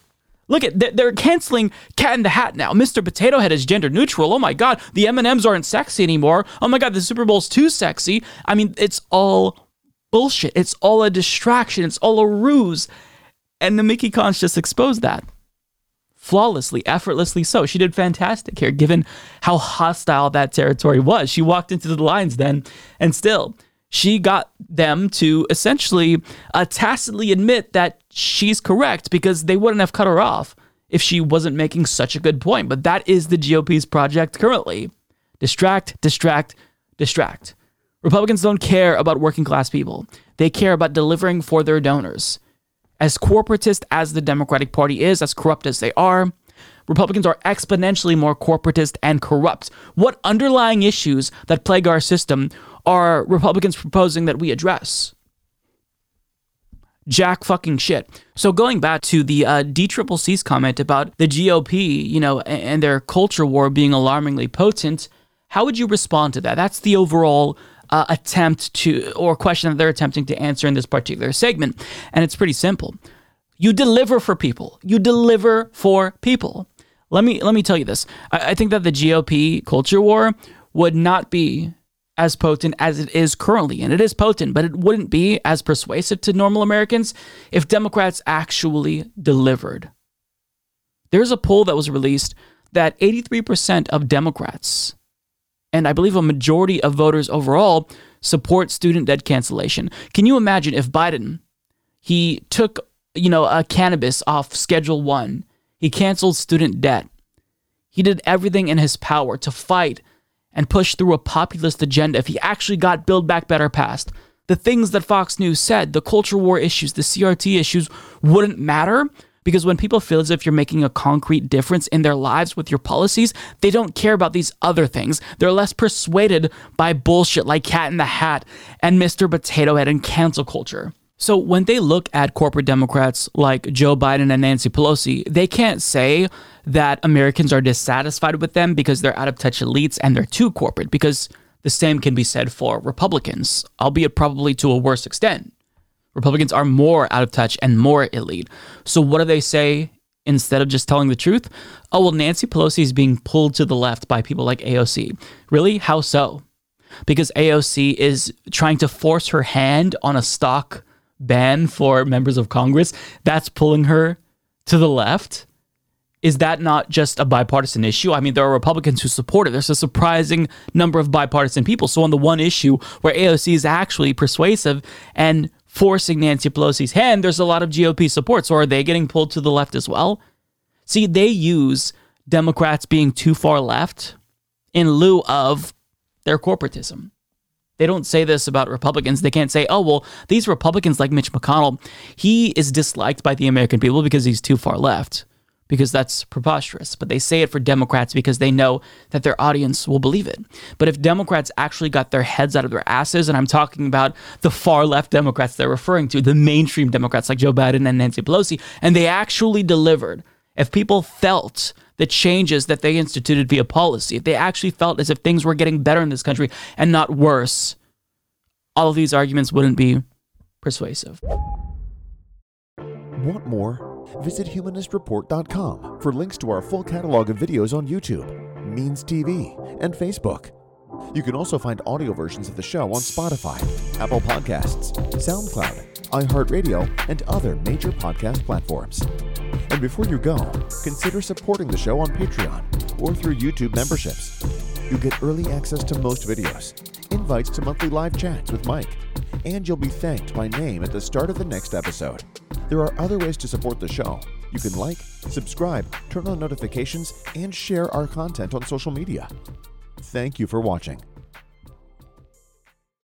Look at they're canceling Cat in the Hat now. Mr. Potato Head is gender neutral. Oh my god, the M&Ms aren't sexy anymore. Oh my god, the Super Bowl's too sexy. I mean, it's all bullshit. It's all a distraction. It's all a ruse. And the Mickey Cons just exposed that. Flawlessly, effortlessly so. She did fantastic here, given how hostile that territory was. She walked into the lines then, and still, she got them to essentially uh, tacitly admit that she's correct because they wouldn't have cut her off if she wasn't making such a good point. But that is the GOP's project currently distract, distract, distract. Republicans don't care about working class people, they care about delivering for their donors. As corporatist as the Democratic Party is, as corrupt as they are, Republicans are exponentially more corporatist and corrupt. What underlying issues that plague our system are Republicans proposing that we address? Jack fucking shit. So going back to the uh, DCCC's comment about the GOP, you know, and their culture war being alarmingly potent, how would you respond to that? That's the overall uh, attempt to, or question that they're attempting to answer in this particular segment. And it's pretty simple. You deliver for people. You deliver for people. Let me let me tell you this. I, I think that the GOP culture war would not be as potent as it is currently. And it is potent, but it wouldn't be as persuasive to normal Americans if Democrats actually delivered. There's a poll that was released that 83% of Democrats, and I believe a majority of voters overall, support student debt cancellation. Can you imagine if Biden he took, you know, a cannabis off schedule 1. He canceled student debt. He did everything in his power to fight and push through a populist agenda if he actually got Build Back Better passed. The things that Fox News said, the culture war issues, the CRT issues, wouldn't matter because when people feel as if you're making a concrete difference in their lives with your policies, they don't care about these other things. They're less persuaded by bullshit like Cat in the Hat and Mr. Potato Head and cancel culture. So when they look at corporate Democrats like Joe Biden and Nancy Pelosi, they can't say that Americans are dissatisfied with them because they're out of touch elites and they're too corporate, because the same can be said for Republicans, albeit probably to a worse extent. Republicans are more out of touch and more elite. So what do they say instead of just telling the truth? Oh, well, Nancy Pelosi is being pulled to the left by people like AOC. Really? How so? Because AOC is trying to force her hand on a stock ban for members of Congress, that's pulling her to the left. Is that not just a bipartisan issue? I mean, there are Republicans who support it. There's a surprising number of bipartisan people. So, on the one issue where AOC is actually persuasive and forcing Nancy Pelosi's hand, there's a lot of GOP support. So, are they getting pulled to the left as well? See, they use Democrats being too far left in lieu of their corporatism. They don't say this about Republicans. They can't say, oh, well, these Republicans like Mitch McConnell, he is disliked by the American people because he's too far left, because that's preposterous. But they say it for Democrats because they know that their audience will believe it. But if Democrats actually got their heads out of their asses, and I'm talking about the far left Democrats they're referring to, the mainstream Democrats like Joe Biden and Nancy Pelosi, and they actually delivered, if people felt the changes that they instituted via policy, if they actually felt as if things were getting better in this country and not worse, all of these arguments wouldn't be persuasive. Want more? Visit humanistreport.com for links to our full catalog of videos on YouTube, Means TV, and Facebook. You can also find audio versions of the show on Spotify, Apple Podcasts, SoundCloud, iHeartRadio, and other major podcast platforms. And before you go, consider supporting the show on Patreon or through YouTube memberships. You get early access to most videos, invites to monthly live chats with Mike, and you'll be thanked by name at the start of the next episode. There are other ways to support the show. You can like, subscribe, turn on notifications, and share our content on social media. Thank you for watching.